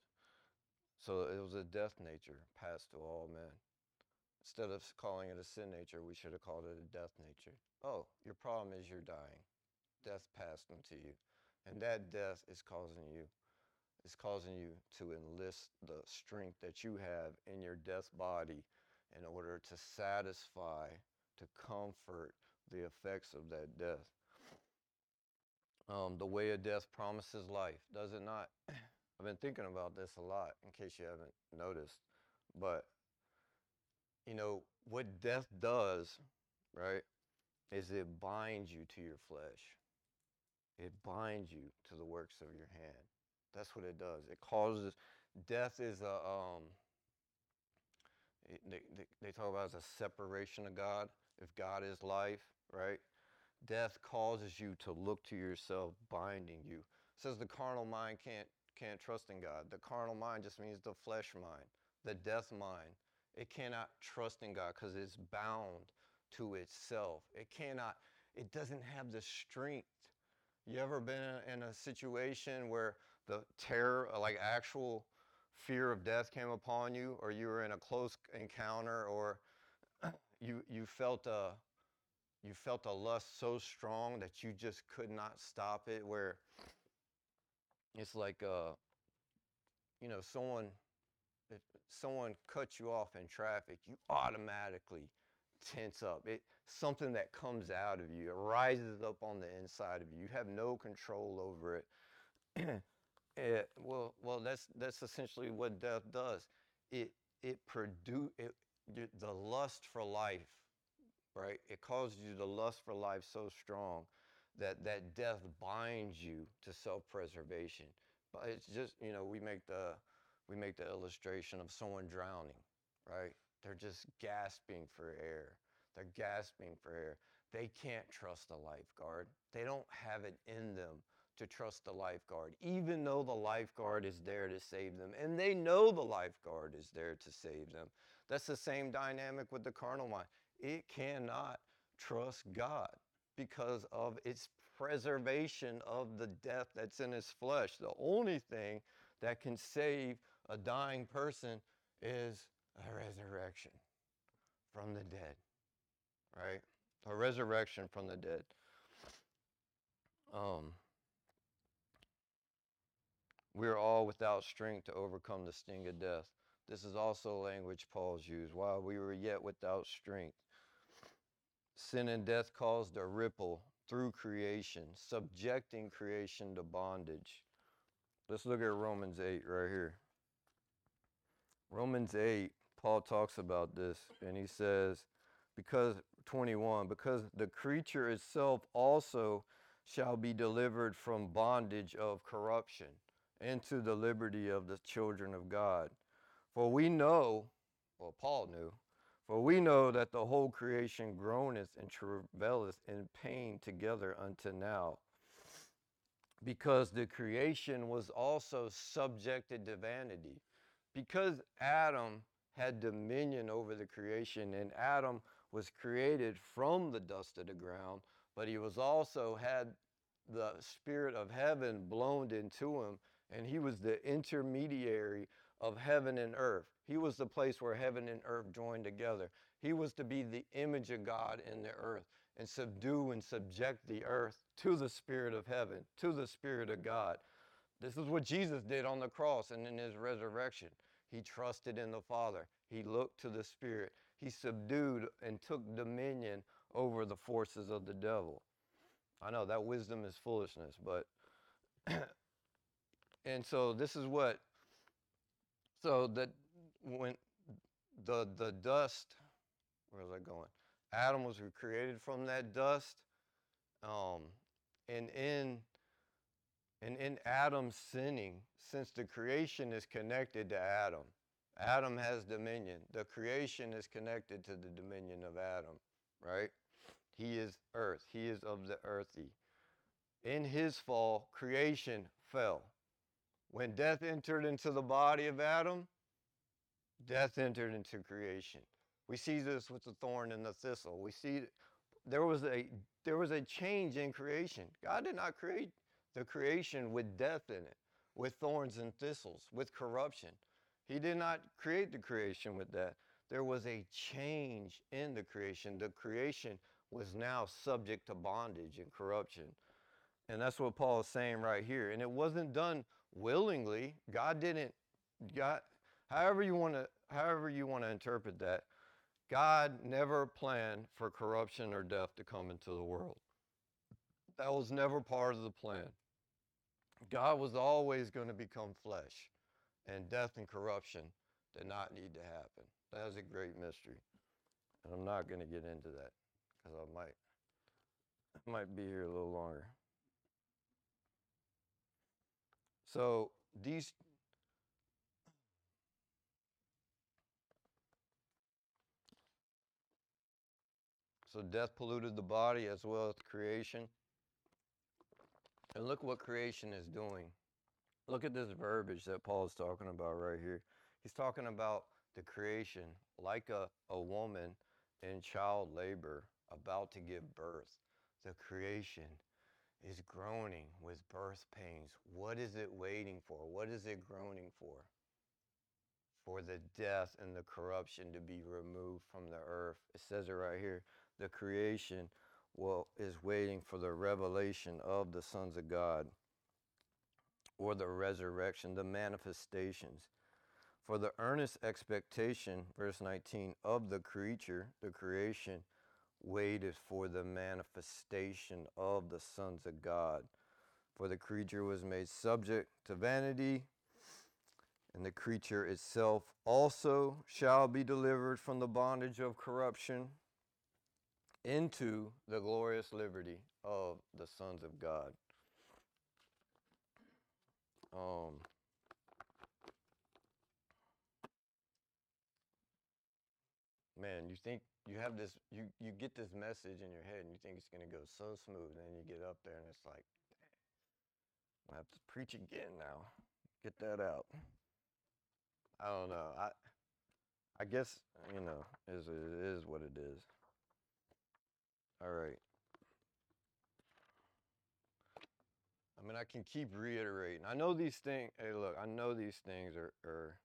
So, it was a death nature passed to all men. Instead of calling it a sin nature, we should have called it a death nature. Oh, your problem is you're dying. Death passed into you. And that death is causing you is causing you to enlist the strength that you have in your death body in order to satisfy, to comfort the effects of that death. Um, the way of death promises life, does it not? I've been thinking about this a lot in case you haven't noticed. But, you know, what death does, right, is it binds you to your flesh it binds you to the works of your hand. That's what it does. It causes death is a um, they, they, they talk about as a separation of God. If God is life, right? Death causes you to look to yourself, binding you. It says the carnal mind can't can't trust in God. The carnal mind just means the flesh mind, the death mind. It cannot trust in God because it's bound to itself. It cannot, it doesn't have the strength you ever been in a situation where the terror, like actual fear of death came upon you, or you were in a close encounter, or you, you felt a, you felt a lust so strong that you just could not stop it, where it's like, uh, you know, someone, someone cuts you off in traffic, you automatically tense up. It something that comes out of you. It rises up on the inside of you. You have no control over it. it eh, well, well, that's that's essentially what death does. It it produce it, the lust for life, right? It causes you the lust for life so strong that that death binds you to self-preservation. But it's just you know we make the we make the illustration of someone drowning, right? They're just gasping for air. They're gasping for air. They can't trust the lifeguard. They don't have it in them to trust the lifeguard, even though the lifeguard is there to save them. And they know the lifeguard is there to save them. That's the same dynamic with the carnal mind. It cannot trust God because of its preservation of the death that's in its flesh. The only thing that can save a dying person is a resurrection from the dead. right? A resurrection from the dead. Um, we are all without strength to overcome the sting of death. This is also language Paul's used. While we were yet without strength, sin and death caused a ripple through creation, subjecting creation to bondage. Let's look at Romans 8 right here. Romans 8, Paul talks about this, and he says, because 21, because the creature itself also shall be delivered from bondage of corruption into the liberty of the children of God. For we know, well, Paul knew, for we know that the whole creation groaneth and travaileth in pain together unto now. Because the creation was also subjected to vanity. Because Adam had dominion over the creation, and Adam was created from the dust of the ground, but he was also had the spirit of heaven blown into him and he was the intermediary of heaven and earth. He was the place where heaven and earth joined together. He was to be the image of God in the earth and subdue and subject the earth to the spirit of heaven, to the spirit of God. This is what Jesus did on the cross and in his resurrection. He trusted in the Father. He looked to the Spirit. He subdued and took dominion over the forces of the devil. I know that wisdom is foolishness, but and so this is what so that when the the dust where was i going adam was created from that dust um and in and in Adam sinning since the creation is connected to adam adam has dominion the creation is connected to the dominion of adam right he is earth he is of the earthy in his fall creation fell when death entered into the body of Adam, death entered into creation. We see this with the thorn and the thistle. We see there was a there was a change in creation. God did not create the creation with death in it, with thorns and thistles, with corruption. He did not create the creation with that. There was a change in the creation. The creation was now subject to bondage and corruption. And that's what Paul is saying right here. And it wasn't done willingly. God didn't God however you want to however you want to interpret that. God never planned for corruption or death to come into the world. That was never part of the plan. God was always going to become flesh, and death and corruption did not need to happen. That is a great mystery. And I'm not going to get into that because I might I might be here a little longer. So these So death polluted the body as well as creation. And look what creation is doing. Look at this verbiage that Paul is talking about right here. He's talking about the creation like a, a woman in child labor about to give birth. The creation is groaning with birth pains. What is it waiting for? What is it groaning for? For the death and the corruption to be removed from the earth. It says it right here. The creation will, is waiting for the revelation of the sons of God or the resurrection, the manifestations. For the earnest expectation, verse 19, of the creature, the creation, waited for the manifestation of the sons of God. For the creature was made subject to vanity, and the creature itself also shall be delivered from the bondage of corruption into the glorious liberty of the sons of God. Um, man, you think you have this, you, you get this message in your head and you think it's going to go so smooth. And then you get up there and it's like, I have to preach again now. Get that out. I don't know. I, I guess, you know, is it is what it is. All right. I mean, I can keep reiterating. I know these things. Hey, look, I know these things are, are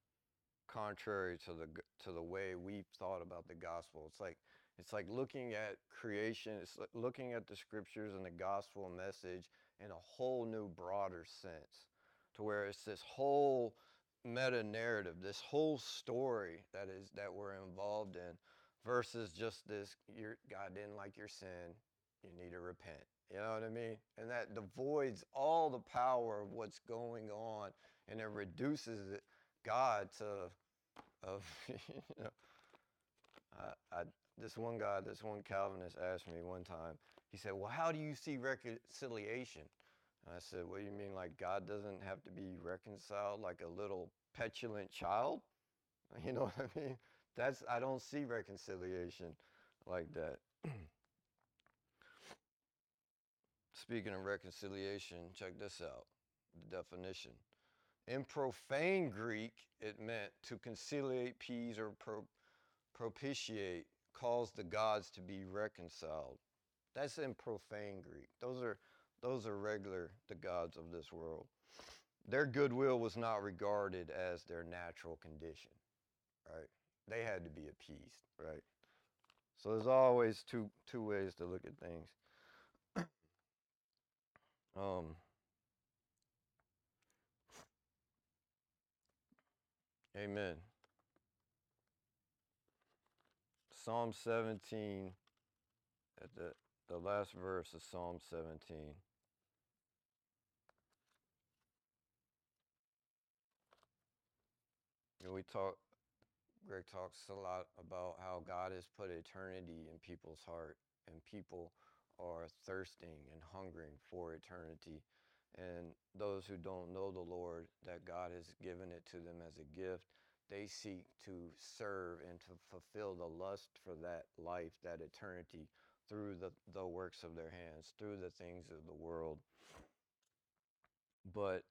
contrary to the to the way we've thought about the gospel. It's like it's like looking at creation, it's like looking at the scriptures and the gospel message in a whole new broader sense to where it's this whole meta narrative, this whole story that is that we're involved in versus just this your God didn't like your sin, you need to repent. You know what I mean? And that devoids all the power of what's going on and it reduces it, God to of you know I, I this one guy, this one Calvinist asked me one time, he said, Well, how do you see reconciliation? And I said, What do you mean, like God doesn't have to be reconciled like a little petulant child? You know what I mean? That's, I don't see reconciliation like that. Speaking of reconciliation, check this out the definition. In profane Greek, it meant to conciliate, appease, or pro- propitiate, cause the gods to be reconciled. That's in profane Greek. Those are those are regular the gods of this world. Their goodwill was not regarded as their natural condition, right? They had to be appeased, right? So there's always two two ways to look at things. um, amen. Psalm 17 at the the last verse of Psalm 17. You know, we talk, Greg talks a lot about how God has put eternity in people's heart, and people are thirsting and hungering for eternity. And those who don't know the Lord, that God has given it to them as a gift, they seek to serve and to fulfill the lust for that life, that eternity through the, the works of their hands, through the things of the world. But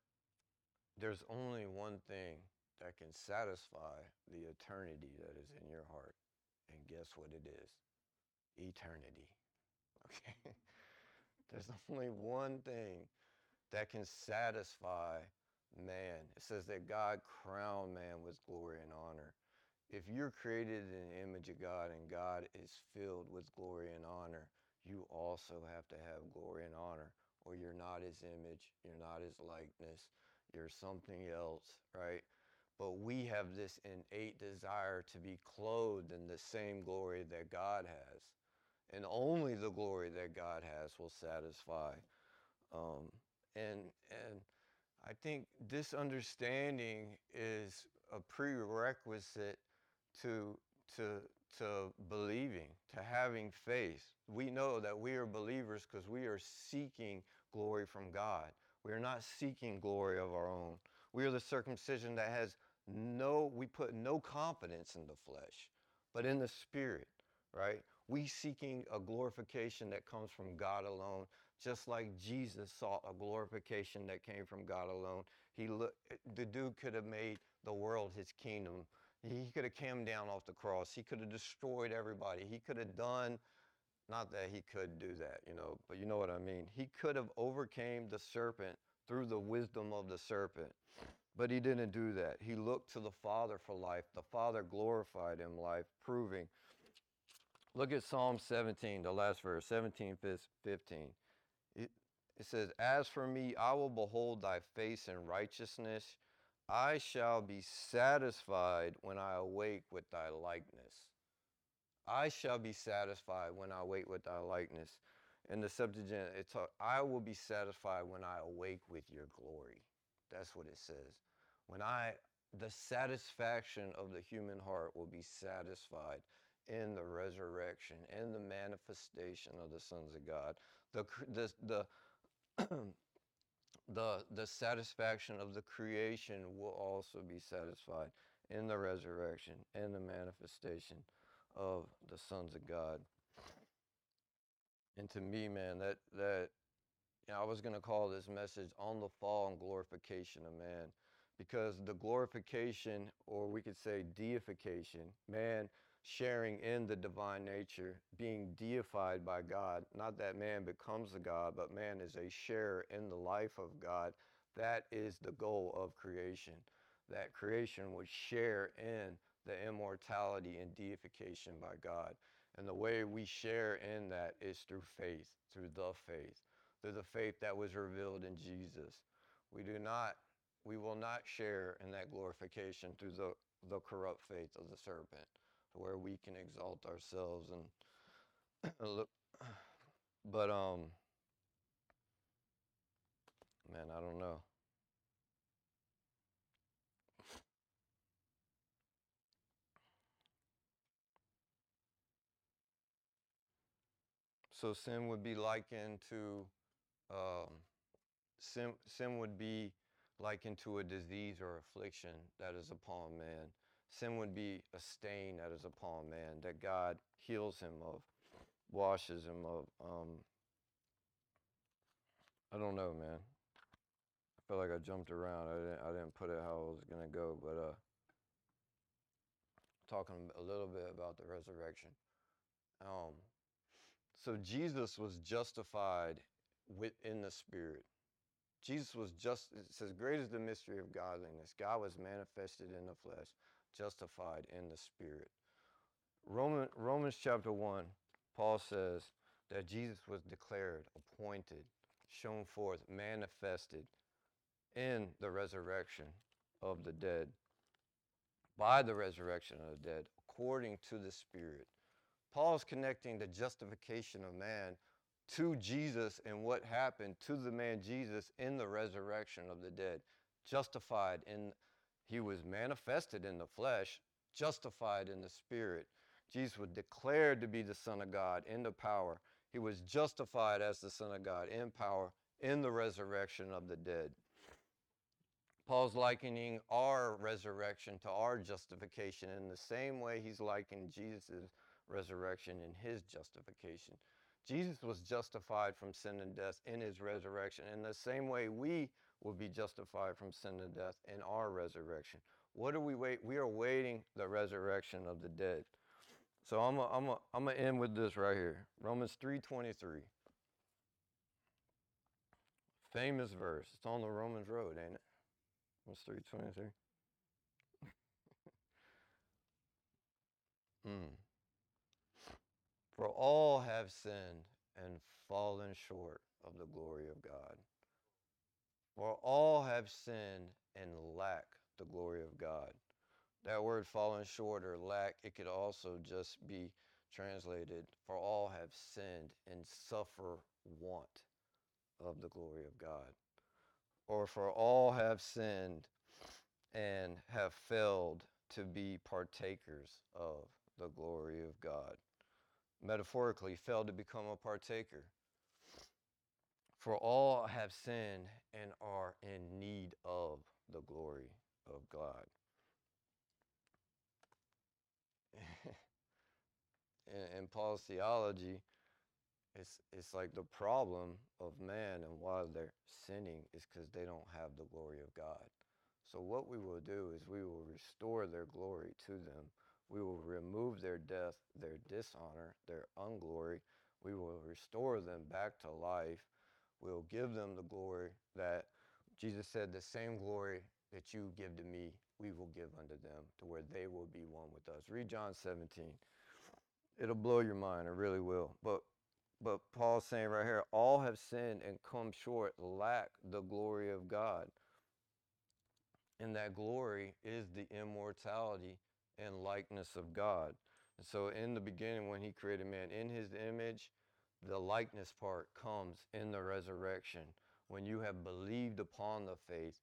there's only one thing that can satisfy the eternity that is in your heart. And guess what it is? Eternity. Okay? there's only one thing that can satisfy man. It says that God crowned man with glory and honor if you're created in the image of God and God is filled with glory and honor, you also have to have glory and honor, or you're not his image, you're not his likeness, you're something else, right? But we have this innate desire to be clothed in the same glory that God has. And only the glory that God has will satisfy. Um, and, and I think this understanding is a prerequisite to to to believing, to having faith. We know that we are believers because we are seeking glory from God. We are not seeking glory of our own. We are the circumcision that has no, we put no confidence in the flesh, but in the spirit, right? We seeking a glorification that comes from God alone, just like Jesus sought a glorification that came from God alone. He the dude could have made the world his kingdom he could have come down off the cross. He could have destroyed everybody. He could have done, not that he could do that, you know, but you know what I mean. He could have overcame the serpent through the wisdom of the serpent. But he didn't do that. He looked to the Father for life. The Father glorified him life, proving. Look at Psalm 17, the last verse, 17, 15. It, says, As for me, I will behold thy face in righteousness. I shall be satisfied when I awake with thy likeness. I shall be satisfied when I awake with thy likeness. In the Septuagint, it talks, I will be satisfied when I awake with your glory. That's what it says. When I, the satisfaction of the human heart will be satisfied in the resurrection, in the manifestation of the sons of God. The, the, the the, the satisfaction of the creation will also be satisfied in the resurrection in the manifestation of the sons of God. And to me, man, that that you know, I was going to call this message on the fall and glorification of man because the glorification, or we could say deification, man sharing in the divine nature, being deified by God. Not that man becomes a God, but man is a sharer in the life of God. That is the goal of creation. that creation would share in the immortality and deification by God. And the way we share in that is through faith, through the faith, through the faith that was revealed in Jesus. We do not, we will not share in that glorification through the, the corrupt faith of the serpent, where we can exalt ourselves and look. But um, man, I don't know. So sin would be likened to um, sin. Sin would be likened to a disease or affliction that is upon man. Sin would be a stain that is upon man that God heals him of, washes him of. Um, I don't know, man. I feel like I jumped around. I didn't. I didn't put it how I was gonna go, but uh, talking a little bit about the resurrection. Um, so Jesus was justified within the Spirit. Jesus was just, it says, great is the mystery of godliness. God was manifested in the flesh, justified in the Spirit. Roman, Romans chapter 1, Paul says that Jesus was declared, appointed, shown forth, manifested in the resurrection of the dead, by the resurrection of the dead, according to the Spirit. Paul's connecting the justification of man to Jesus and what happened to the man Jesus in the resurrection of the dead. Justified in, he was manifested in the flesh, justified in the spirit. Jesus was declared to be the Son of God in the power. He was justified as the Son of God in power in the resurrection of the dead. Paul's likening our resurrection to our justification in the same way he's likening Jesus' resurrection and his justification. Jesus was justified from sin and death in his resurrection. In the same way, we will be justified from sin and death in our resurrection. What do we wait? We are waiting the resurrection of the dead. So I'm going I'm I'm to end with this right here Romans 3.23. Famous verse. It's on the Romans road, ain't it? Romans 3.23. mm. For all have sinned and fallen short of the glory of God. For all have sinned and lack the glory of God. That word fallen short or lack, it could also just be translated, for all have sinned and suffer want of the glory of God. Or for all have sinned and have failed to be partakers of the glory of God metaphorically, failed to become a partaker. For all have sinned and are in need of the glory of God. in, in Paul's theology, it's, it's like the problem of man and why they're sinning is because they don't have the glory of God. So, what we will do is we will restore their glory to them we will remove their death, their dishonor, their unglory. We will restore them back to life. We'll give them the glory that Jesus said, the same glory that you give to me, we will give unto them, to where they will be one with us. Read John 17. It'll blow your mind, it really will. But but Paul's saying right here, all have sinned and come short, lack the glory of God. And that glory is the immortality and likeness of God. And so, in the beginning, when He created man in His image, the likeness part comes in the resurrection. When you have believed upon the faith,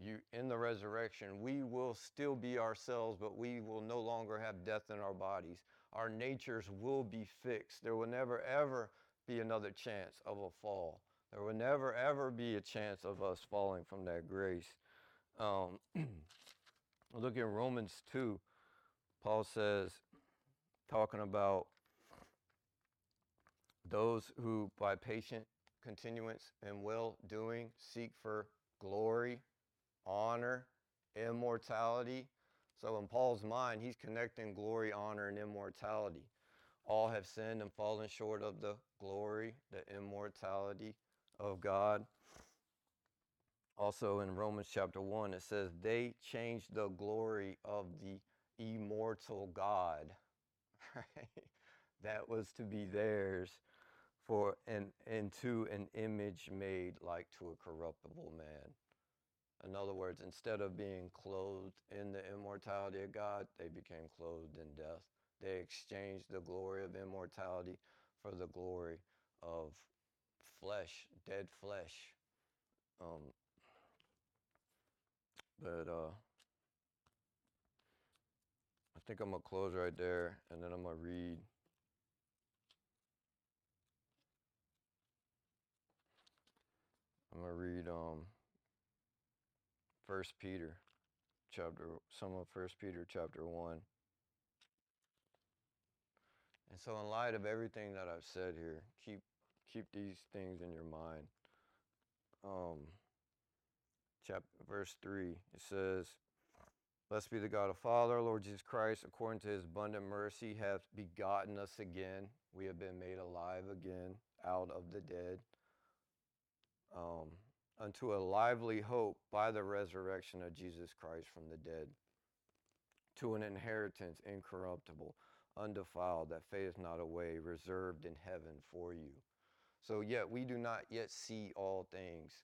you in the resurrection, we will still be ourselves, but we will no longer have death in our bodies. Our natures will be fixed. There will never ever be another chance of a fall. There will never ever be a chance of us falling from that grace. Um, look at Romans 2 Paul says, talking about those who, by patient continuance and well doing, seek for glory, honor, immortality. So, in Paul's mind, he's connecting glory, honor, and immortality. All have sinned and fallen short of the glory, the immortality of God. Also in Romans chapter 1, it says, They changed the glory of the immortal God. Right? That was to be theirs for and into an image made like to a corruptible man. In other words, instead of being clothed in the immortality of God, they became clothed in death. They exchanged the glory of immortality for the glory of flesh, dead flesh. Um, but uh, I think I'm to close right there and then I'm to read. I'm to read um, First Peter chapter some of First Peter chapter 1. And so in light of everything that I've said here, keep keep these things in your mind. Um chapter verse 3 it says Blessed be the God of Father, Lord Jesus Christ, according to his abundant mercy, hath begotten us again. We have been made alive again out of the dead. Um, unto a lively hope by the resurrection of Jesus Christ from the dead, to an inheritance incorruptible, undefiled, that fadeth not away, reserved in heaven for you. So, yet we do not yet see all things.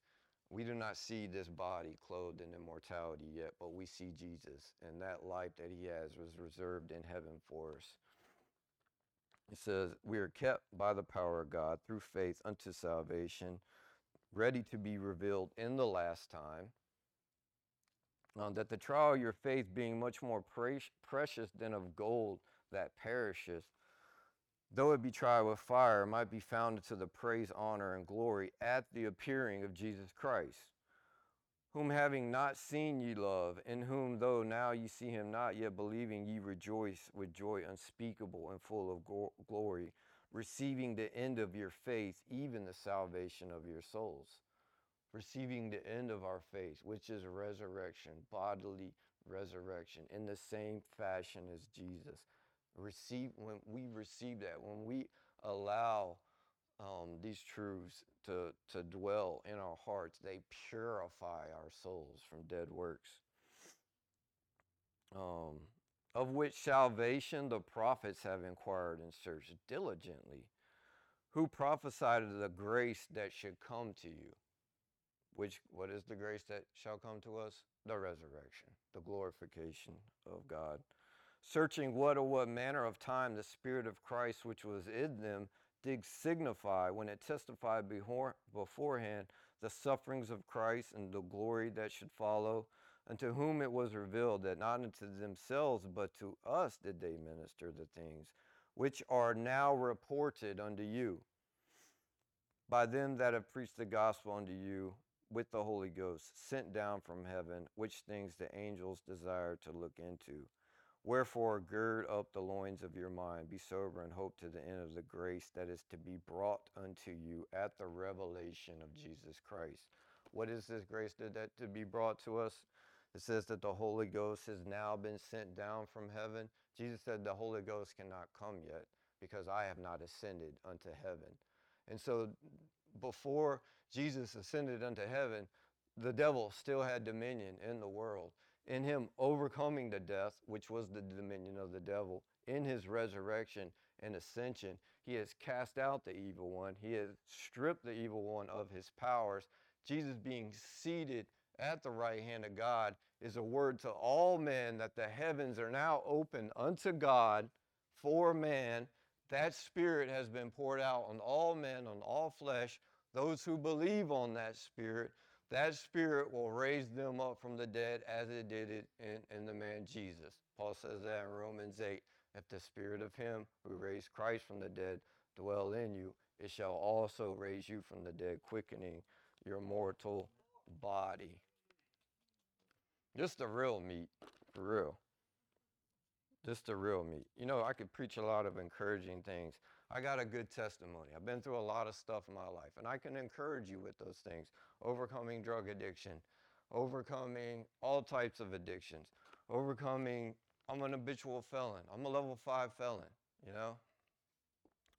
We do not see this body clothed in immortality yet, but we see Jesus, and that life that he has was reserved in heaven for us. It says, We are kept by the power of God through faith unto salvation ready to be revealed in the last time. Uh, that the trial of your faith, being much more pre- precious than of gold that perisheth, though it be tried with fire, might be found to the praise, honor, and glory at the appearing of Jesus Christ, whom having not seen ye love, in whom though now ye see him not, yet believing ye rejoice with joy unspeakable and full of go- glory receiving the end of your faith, even the salvation of your souls. Receiving the end of our faith, which is resurrection, bodily resurrection, in the same fashion as Jesus. Receive when we receive that, when we allow um, these truths to, to dwell in our hearts, they purify our souls from dead works. Um, of which salvation the prophets have inquired and searched diligently, who prophesied of the grace that should come to you. Which, what is the grace that shall come to us? The resurrection, the glorification of God. Searching what or what manner of time the Spirit of Christ which was in them did signify when it testified before, beforehand the sufferings of Christ and the glory that should follow unto whom it was revealed that not unto themselves but to us did they minister the things which are now reported unto you by them that have preached the gospel unto you with the Holy Ghost, sent down from heaven, which things the angels desire to look into. Wherefore, gird up the loins of your mind, be sober, and hope to the end of the grace that is to be brought unto you at the revelation of Jesus Christ. What is this grace that to be brought to us? It says that the Holy Ghost has now been sent down from heaven. Jesus said, The Holy Ghost cannot come yet because I have not ascended unto heaven. And so, before Jesus ascended unto heaven, the devil still had dominion in the world. In him overcoming the death, which was the dominion of the devil, in his resurrection and ascension, he has cast out the evil one. He has stripped the evil one of his powers. Jesus being seated at the right hand of God is a word to all men that the heavens are now open unto God for man. That spirit has been poured out on all men, on all flesh. Those who believe on that spirit, that spirit will raise them up from the dead as it did it in, in the man Jesus. Paul says that in Romans 8 if the spirit of him who raised Christ from the dead dwell in you, it shall also raise you from the dead, quickening your mortal body. Just the real meat, for real. Just the real meat. You know, I could preach a lot of encouraging things. I got a good testimony. I've been through a lot of stuff in my life, and I can encourage you with those things overcoming drug addiction, overcoming all types of addictions, overcoming, I'm an habitual felon, I'm a level five felon, you know?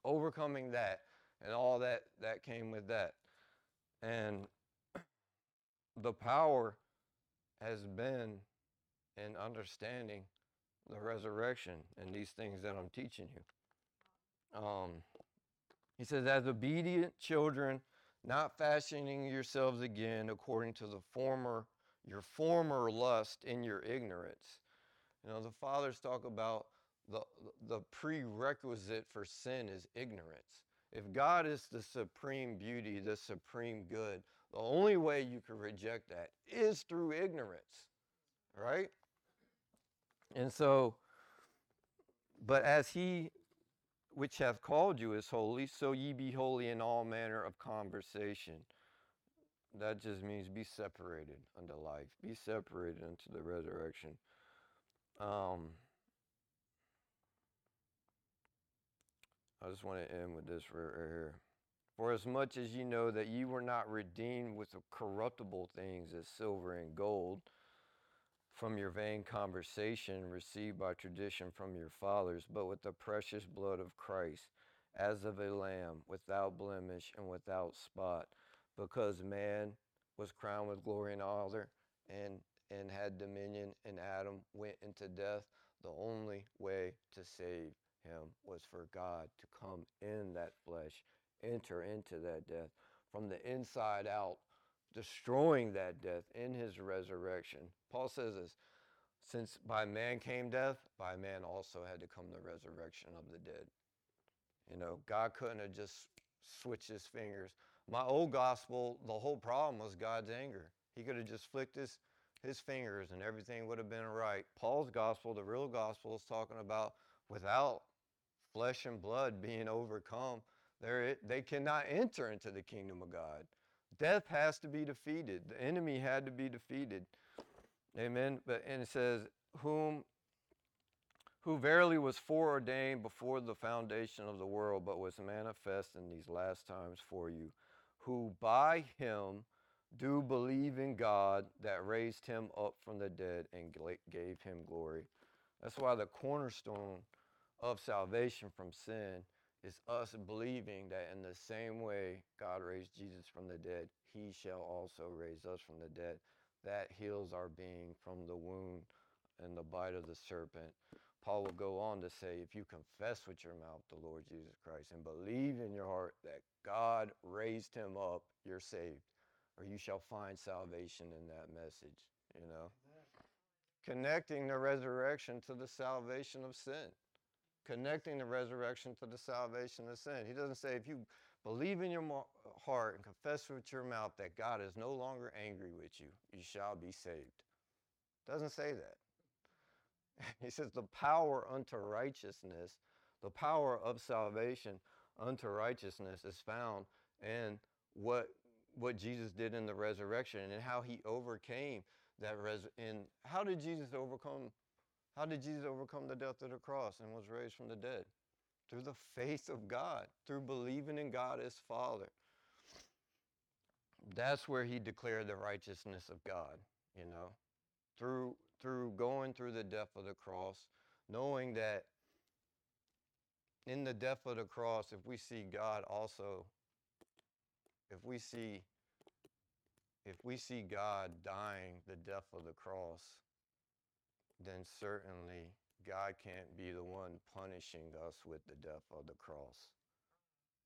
Overcoming that and all that that came with that. And the power has been in understanding the resurrection and these things that I'm teaching you. Um, he says, as obedient children, not fashioning yourselves again according to the former your former lust in your ignorance. You know, the fathers talk about the, the prerequisite for sin is ignorance. If God is the supreme beauty, the supreme good, the only way you can reject that is through ignorance, right? And so, but as he which hath called you is holy, so ye be holy in all manner of conversation. That just means be separated unto life, be separated unto the resurrection. Um, I just want to end with this right here. For as much as ye know that ye were not redeemed with corruptible things as silver and gold from your vain conversation received by tradition from your fathers, but with the precious blood of Christ, as of a lamb, without blemish and without spot, because man was crowned with glory and honor and, and had dominion, and Adam went into death. The only way to save him was for God to come in that flesh, enter into that death from the inside out destroying that death in his resurrection. Paul says this since by man came death, by man also had to come the resurrection of the dead. You know, God couldn't have just switched his fingers. My old gospel, the whole problem was God's anger. He could have just flicked his, his fingers and everything would have been right. Paul's gospel, the real gospel, is talking about without flesh and blood being overcome, they cannot enter into the kingdom of God. Death has to be defeated. The enemy had to be defeated. Amen. But and it says, whom who verily was foreordained before the foundation of the world, but was manifest in these last times for you, who by him do believe in God that raised him up from the dead and gave him glory. That's why the cornerstone of salvation from sin is us believing that in the same way God raised Jesus from the dead, he shall also raise us from the dead. That heals our being from the wound and the bite of the serpent. Paul will go on to say, if you confess with your mouth the Lord Jesus Christ and believe in your heart that God raised him up, you're saved, or you shall find salvation in that message, you know. Connecting the resurrection to the salvation of sin connecting the resurrection to the salvation of sin. He doesn't say if you believe in your heart and confess with your mouth that God is no longer angry with you, you shall be saved. Doesn't say that. He says the power unto righteousness, the power of salvation unto righteousness is found in what what Jesus did in the resurrection and how he overcame that res and how did Jesus overcome how did Jesus overcome the death of the cross and was raised from the dead? Through the faith of God, through believing in God as Father. That's where he declared the righteousness of God, you know, through through going through the death of the cross, knowing that in the death of the cross, if we see God also, if we see if we see God dying the death of the cross, then certainly God can't be the one punishing us with the death of the cross.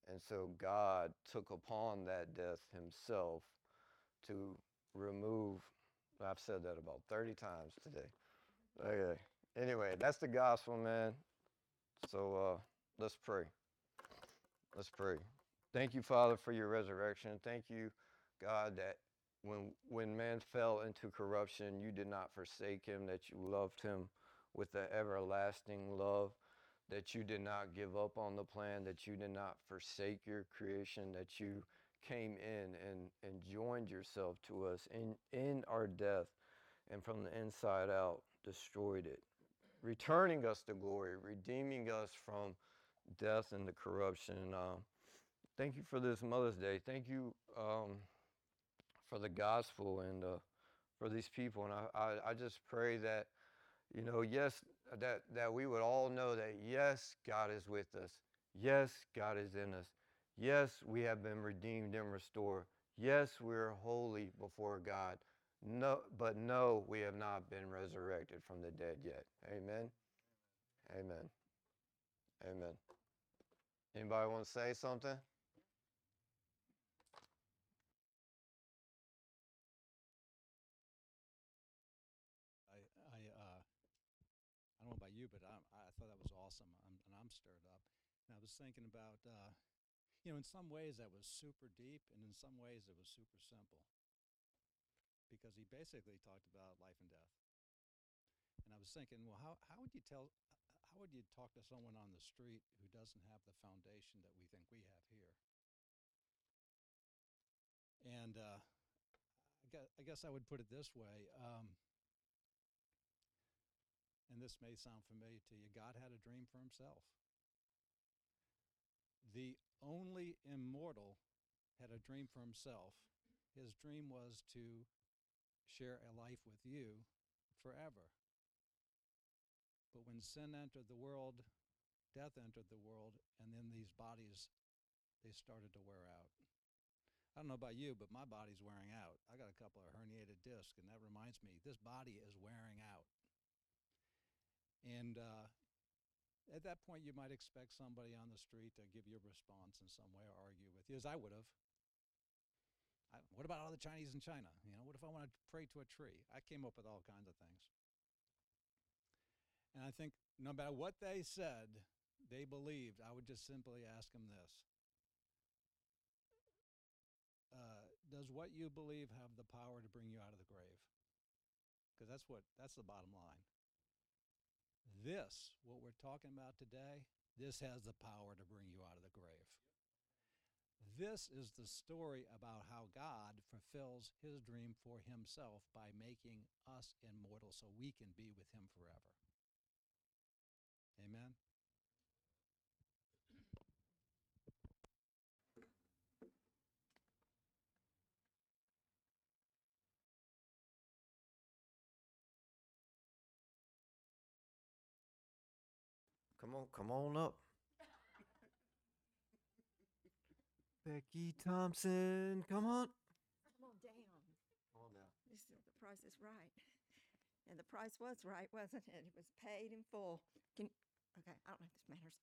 And so God took upon that death himself to remove, I've said that about 30 times today. Okay. Anyway, that's the gospel, man. So uh, let's pray. Let's pray. Thank you, Father, for your resurrection. Thank you, God, that when when man fell into corruption, you did not forsake him, that you loved him with the everlasting love, that you did not give up on the plan, that you did not forsake your creation, that you came in and, and joined yourself to us in, in our death and from the inside out destroyed it, returning us to glory, redeeming us from death and the corruption. Uh, thank you for this Mother's Day. Thank you. Um, for the gospel and uh, for these people. And I, I, I just pray that, you know, yes, that, that we would all know that, yes, God is with us. Yes, God is in us. Yes, we have been redeemed and restored. Yes, we're holy before God. No, but no, we have not been resurrected from the dead yet. Amen. Amen. Amen. Anybody want to say something? I, I, uh, I don't know about you, but I, I thought that was awesome, I'm, and I'm stirred up. And I was thinking about, uh, you know, in some ways that was super deep, and in some ways it was super simple, because he basically talked about life and death. And I was thinking, well, how, how would you tell, how would you talk to someone on the street who doesn't have the foundation that we think we have here? And uh, I, guess, I guess I would put it this way. Um, and this may sound familiar to you, God had a dream for himself. The only immortal had a dream for himself. His dream was to share a life with you forever. But when sin entered the world, death entered the world, and then these bodies, they started to wear out. I don't know about you, but my body's wearing out. I got a couple of herniated discs, and that reminds me this body is wearing out. And uh, at that point, you might expect somebody on the street to give you a response in some way or argue with you, as I would have. I, what about all the Chinese in China? You know, what if I want to pray to a tree? I came up with all kinds of things. And I think no matter what they said, they believed, I would just simply ask them this uh, Does what you believe have the power to bring you out of the grave? Because that's what that's the bottom line. This, what we're talking about today, this has the power to bring you out of the grave. This is the story about how God fulfills his dream for himself by making us immortal so we can be with him forever. Amen. On, come on up. Becky Thompson, come on. Come on down. Come on now. This is, the price is right. And the price was right, wasn't it? It was paid in full. Can, okay, I don't know if this matters.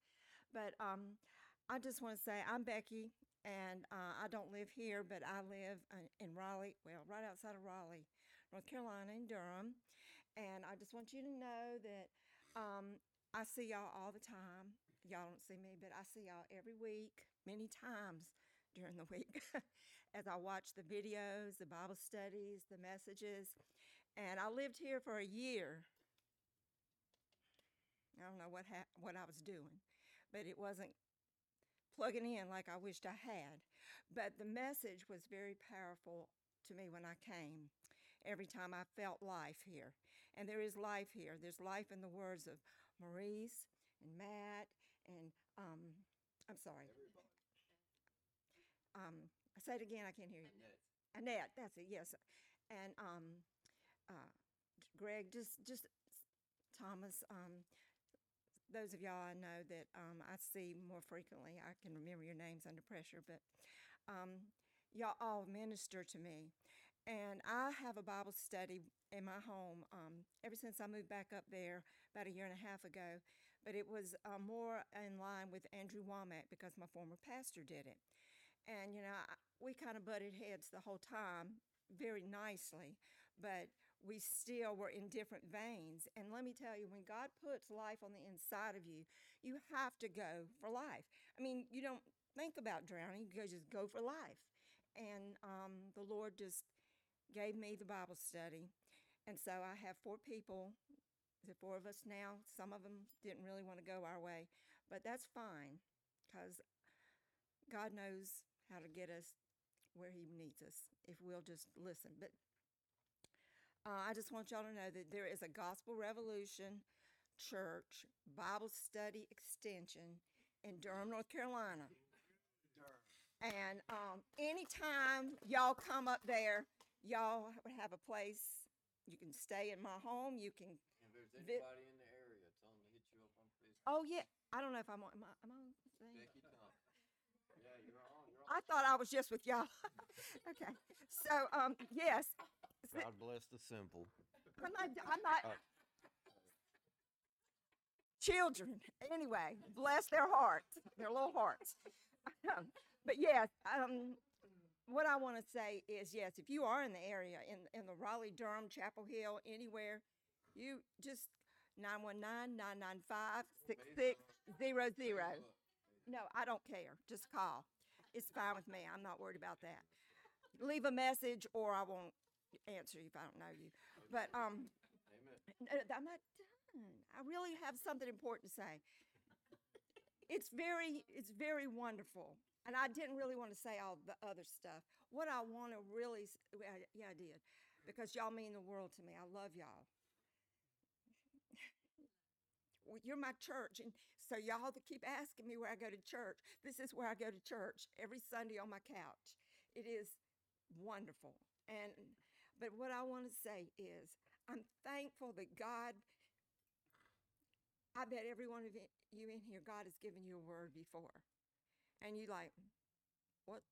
But um, I just want to say I'm Becky, and uh, I don't live here, but I live uh, in Raleigh, well, right outside of Raleigh, North Carolina, in Durham. And I just want you to know that um, I see y'all all the time. Y'all don't see me, but I see y'all every week, many times during the week, as I watch the videos, the Bible studies, the messages. And I lived here for a year. I don't know what hap- what I was doing, but it wasn't plugging in like I wished I had. But the message was very powerful to me when I came. Every time I felt life here, and there is life here. There's life in the words of Maurice and Matt and um, I'm sorry. Um, say it again. I can't hear you. Annette. That's it. Yes, and um, uh, Greg. Just just Thomas. Um, those of y'all I know that um, I see more frequently. I can remember your names under pressure, but um, y'all all minister to me. And I have a Bible study in my home um, ever since I moved back up there about a year and a half ago. But it was uh, more in line with Andrew Wommack because my former pastor did it. And, you know, I, we kind of butted heads the whole time very nicely, but we still were in different veins. And let me tell you, when God puts life on the inside of you, you have to go for life. I mean, you don't think about drowning, you just go for life. And um, the Lord just gave me the Bible study. And so I have four people, the four of us now. Some of them didn't really want to go our way, but that's fine because God knows how to get us where He needs us if we'll just listen. But uh, I just want y'all to know that there is a Gospel Revolution Church Bible Study Extension in Durham, North Carolina. And um, anytime y'all come up there, y'all would have a place. You can stay in my home. You can. If there's Vi- anybody in the area, tell them to hit you up on Facebook. Oh yeah, I don't know if I'm on. Am I, am I on? the thing? Becky Thompson. I thought I was just with y'all. okay. So, um, yes. God bless the simple. I'm not, I'm not. Uh, Children, anyway, bless their hearts, their little hearts. but yes, um, what I want to say is yes, if you are in the area, in, in the Raleigh, Durham, Chapel Hill, anywhere, you just 919 995 6600. No, I don't care. Just call. It's fine with me. I'm not worried about that. Leave a message or I won't answer you if I don't know you. But um, no, I'm not done. I really have something important to say. It's very, it's very wonderful. And I didn't really want to say all the other stuff. What I want to really, I- uh, yeah, I did, because y'all mean the world to me. I love y'all. Well, You're my church, and so y'all keep asking me where I go to church. This is where I go to church every Sunday on my couch. It is wonderful. And but what I want to say is I'm thankful that God I bet every one of you in here, God has given you a word before. And you like, what?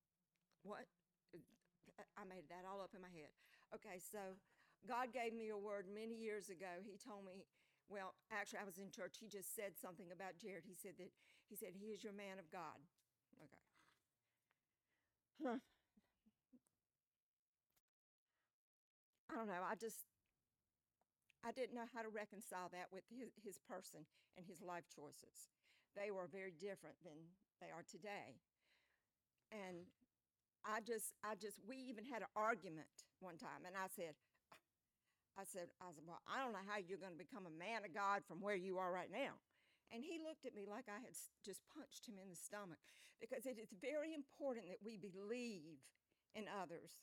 What? Uh, I made that all up in my head. Okay, so God gave me a word many years ago. He told me, well, actually, I was in church. He just said something about Jerred. He said that, he said, he is your man of God. Okay. Huh. I don't know. I just, I didn't know how to reconcile that with his, his person and his life choices. They were very different than they are today. And I just, I just, we even had an argument one time, and I said, I said, I said, well, I don't know how you're going to become a man of God from where you are right now. And he looked at me like I had just punched him in the stomach because it is very important that we believe in others.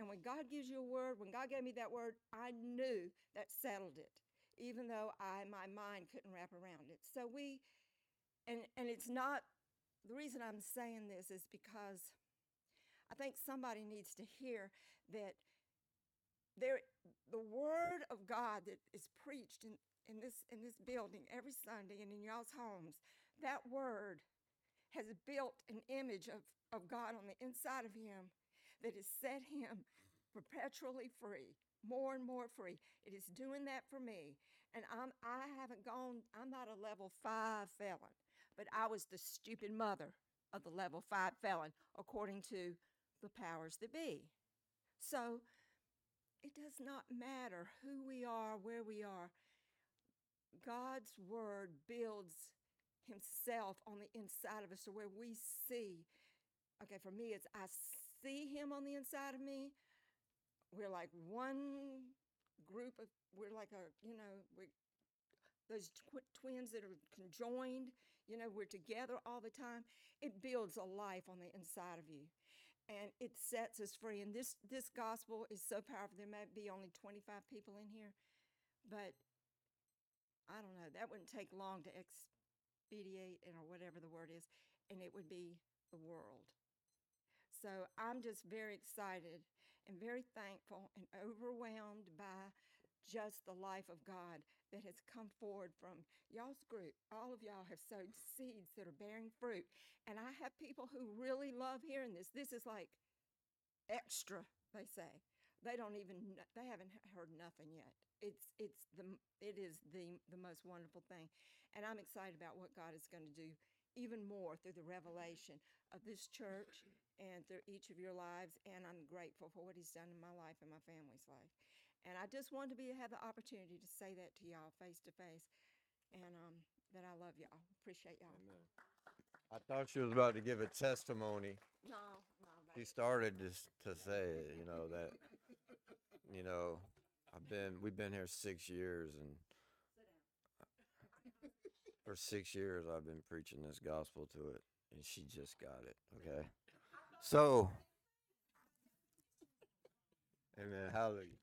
And when God gives you a word, when God gave me that word, I knew that settled it, even though I my mind couldn't wrap around it. So we and and it's not the reason I'm saying this is because I think somebody needs to hear that there the word of God that is preached in, in this in this building every Sunday and in y'all's homes, that word has built an image of, of God on the inside of him that has set him perpetually free, more and more free. It is doing that for me. And I'm I haven't gone, I'm not a level five felon, but I was the stupid mother of the level five felon, according to the powers that be. So it does not matter who we are, where we are. God's word builds himself on the inside of us to where we see. Okay, for me, it's I see him on the inside of me. We're like one group of, we're like a, you know, we those tw- twins that are conjoined, you know, we're together all the time. It builds a life on the inside of you. And it sets us free. And this this gospel is so powerful. There might be only 25 people in here, but I don't know. That wouldn't take long to expedite and or whatever the word is, and it would be the world. So I'm just very excited and very thankful and overwhelmed by just the life of God that has come forward from y'all's group. All of y'all have sowed seeds that are bearing fruit. And I have people who really love hearing this. This is like extra, they say. They don't even they haven't heard nothing yet. It's it's the it is the the most wonderful thing. And I'm excited about what God is going to do even more through the revelation of this church and through each of your lives and I'm grateful for what he's done in my life and my family's life. And I just wanted to be have the opportunity to say that to y'all face to face and um that I love y'all. Appreciate y'all. Amen. I thought she was about to give a testimony. No, no, She baby. started to s- to say it, you know that you know I've been we've been here six years and for six years I've been preaching this gospel to it and she just got it. Okay, so Amen. Hallelujah.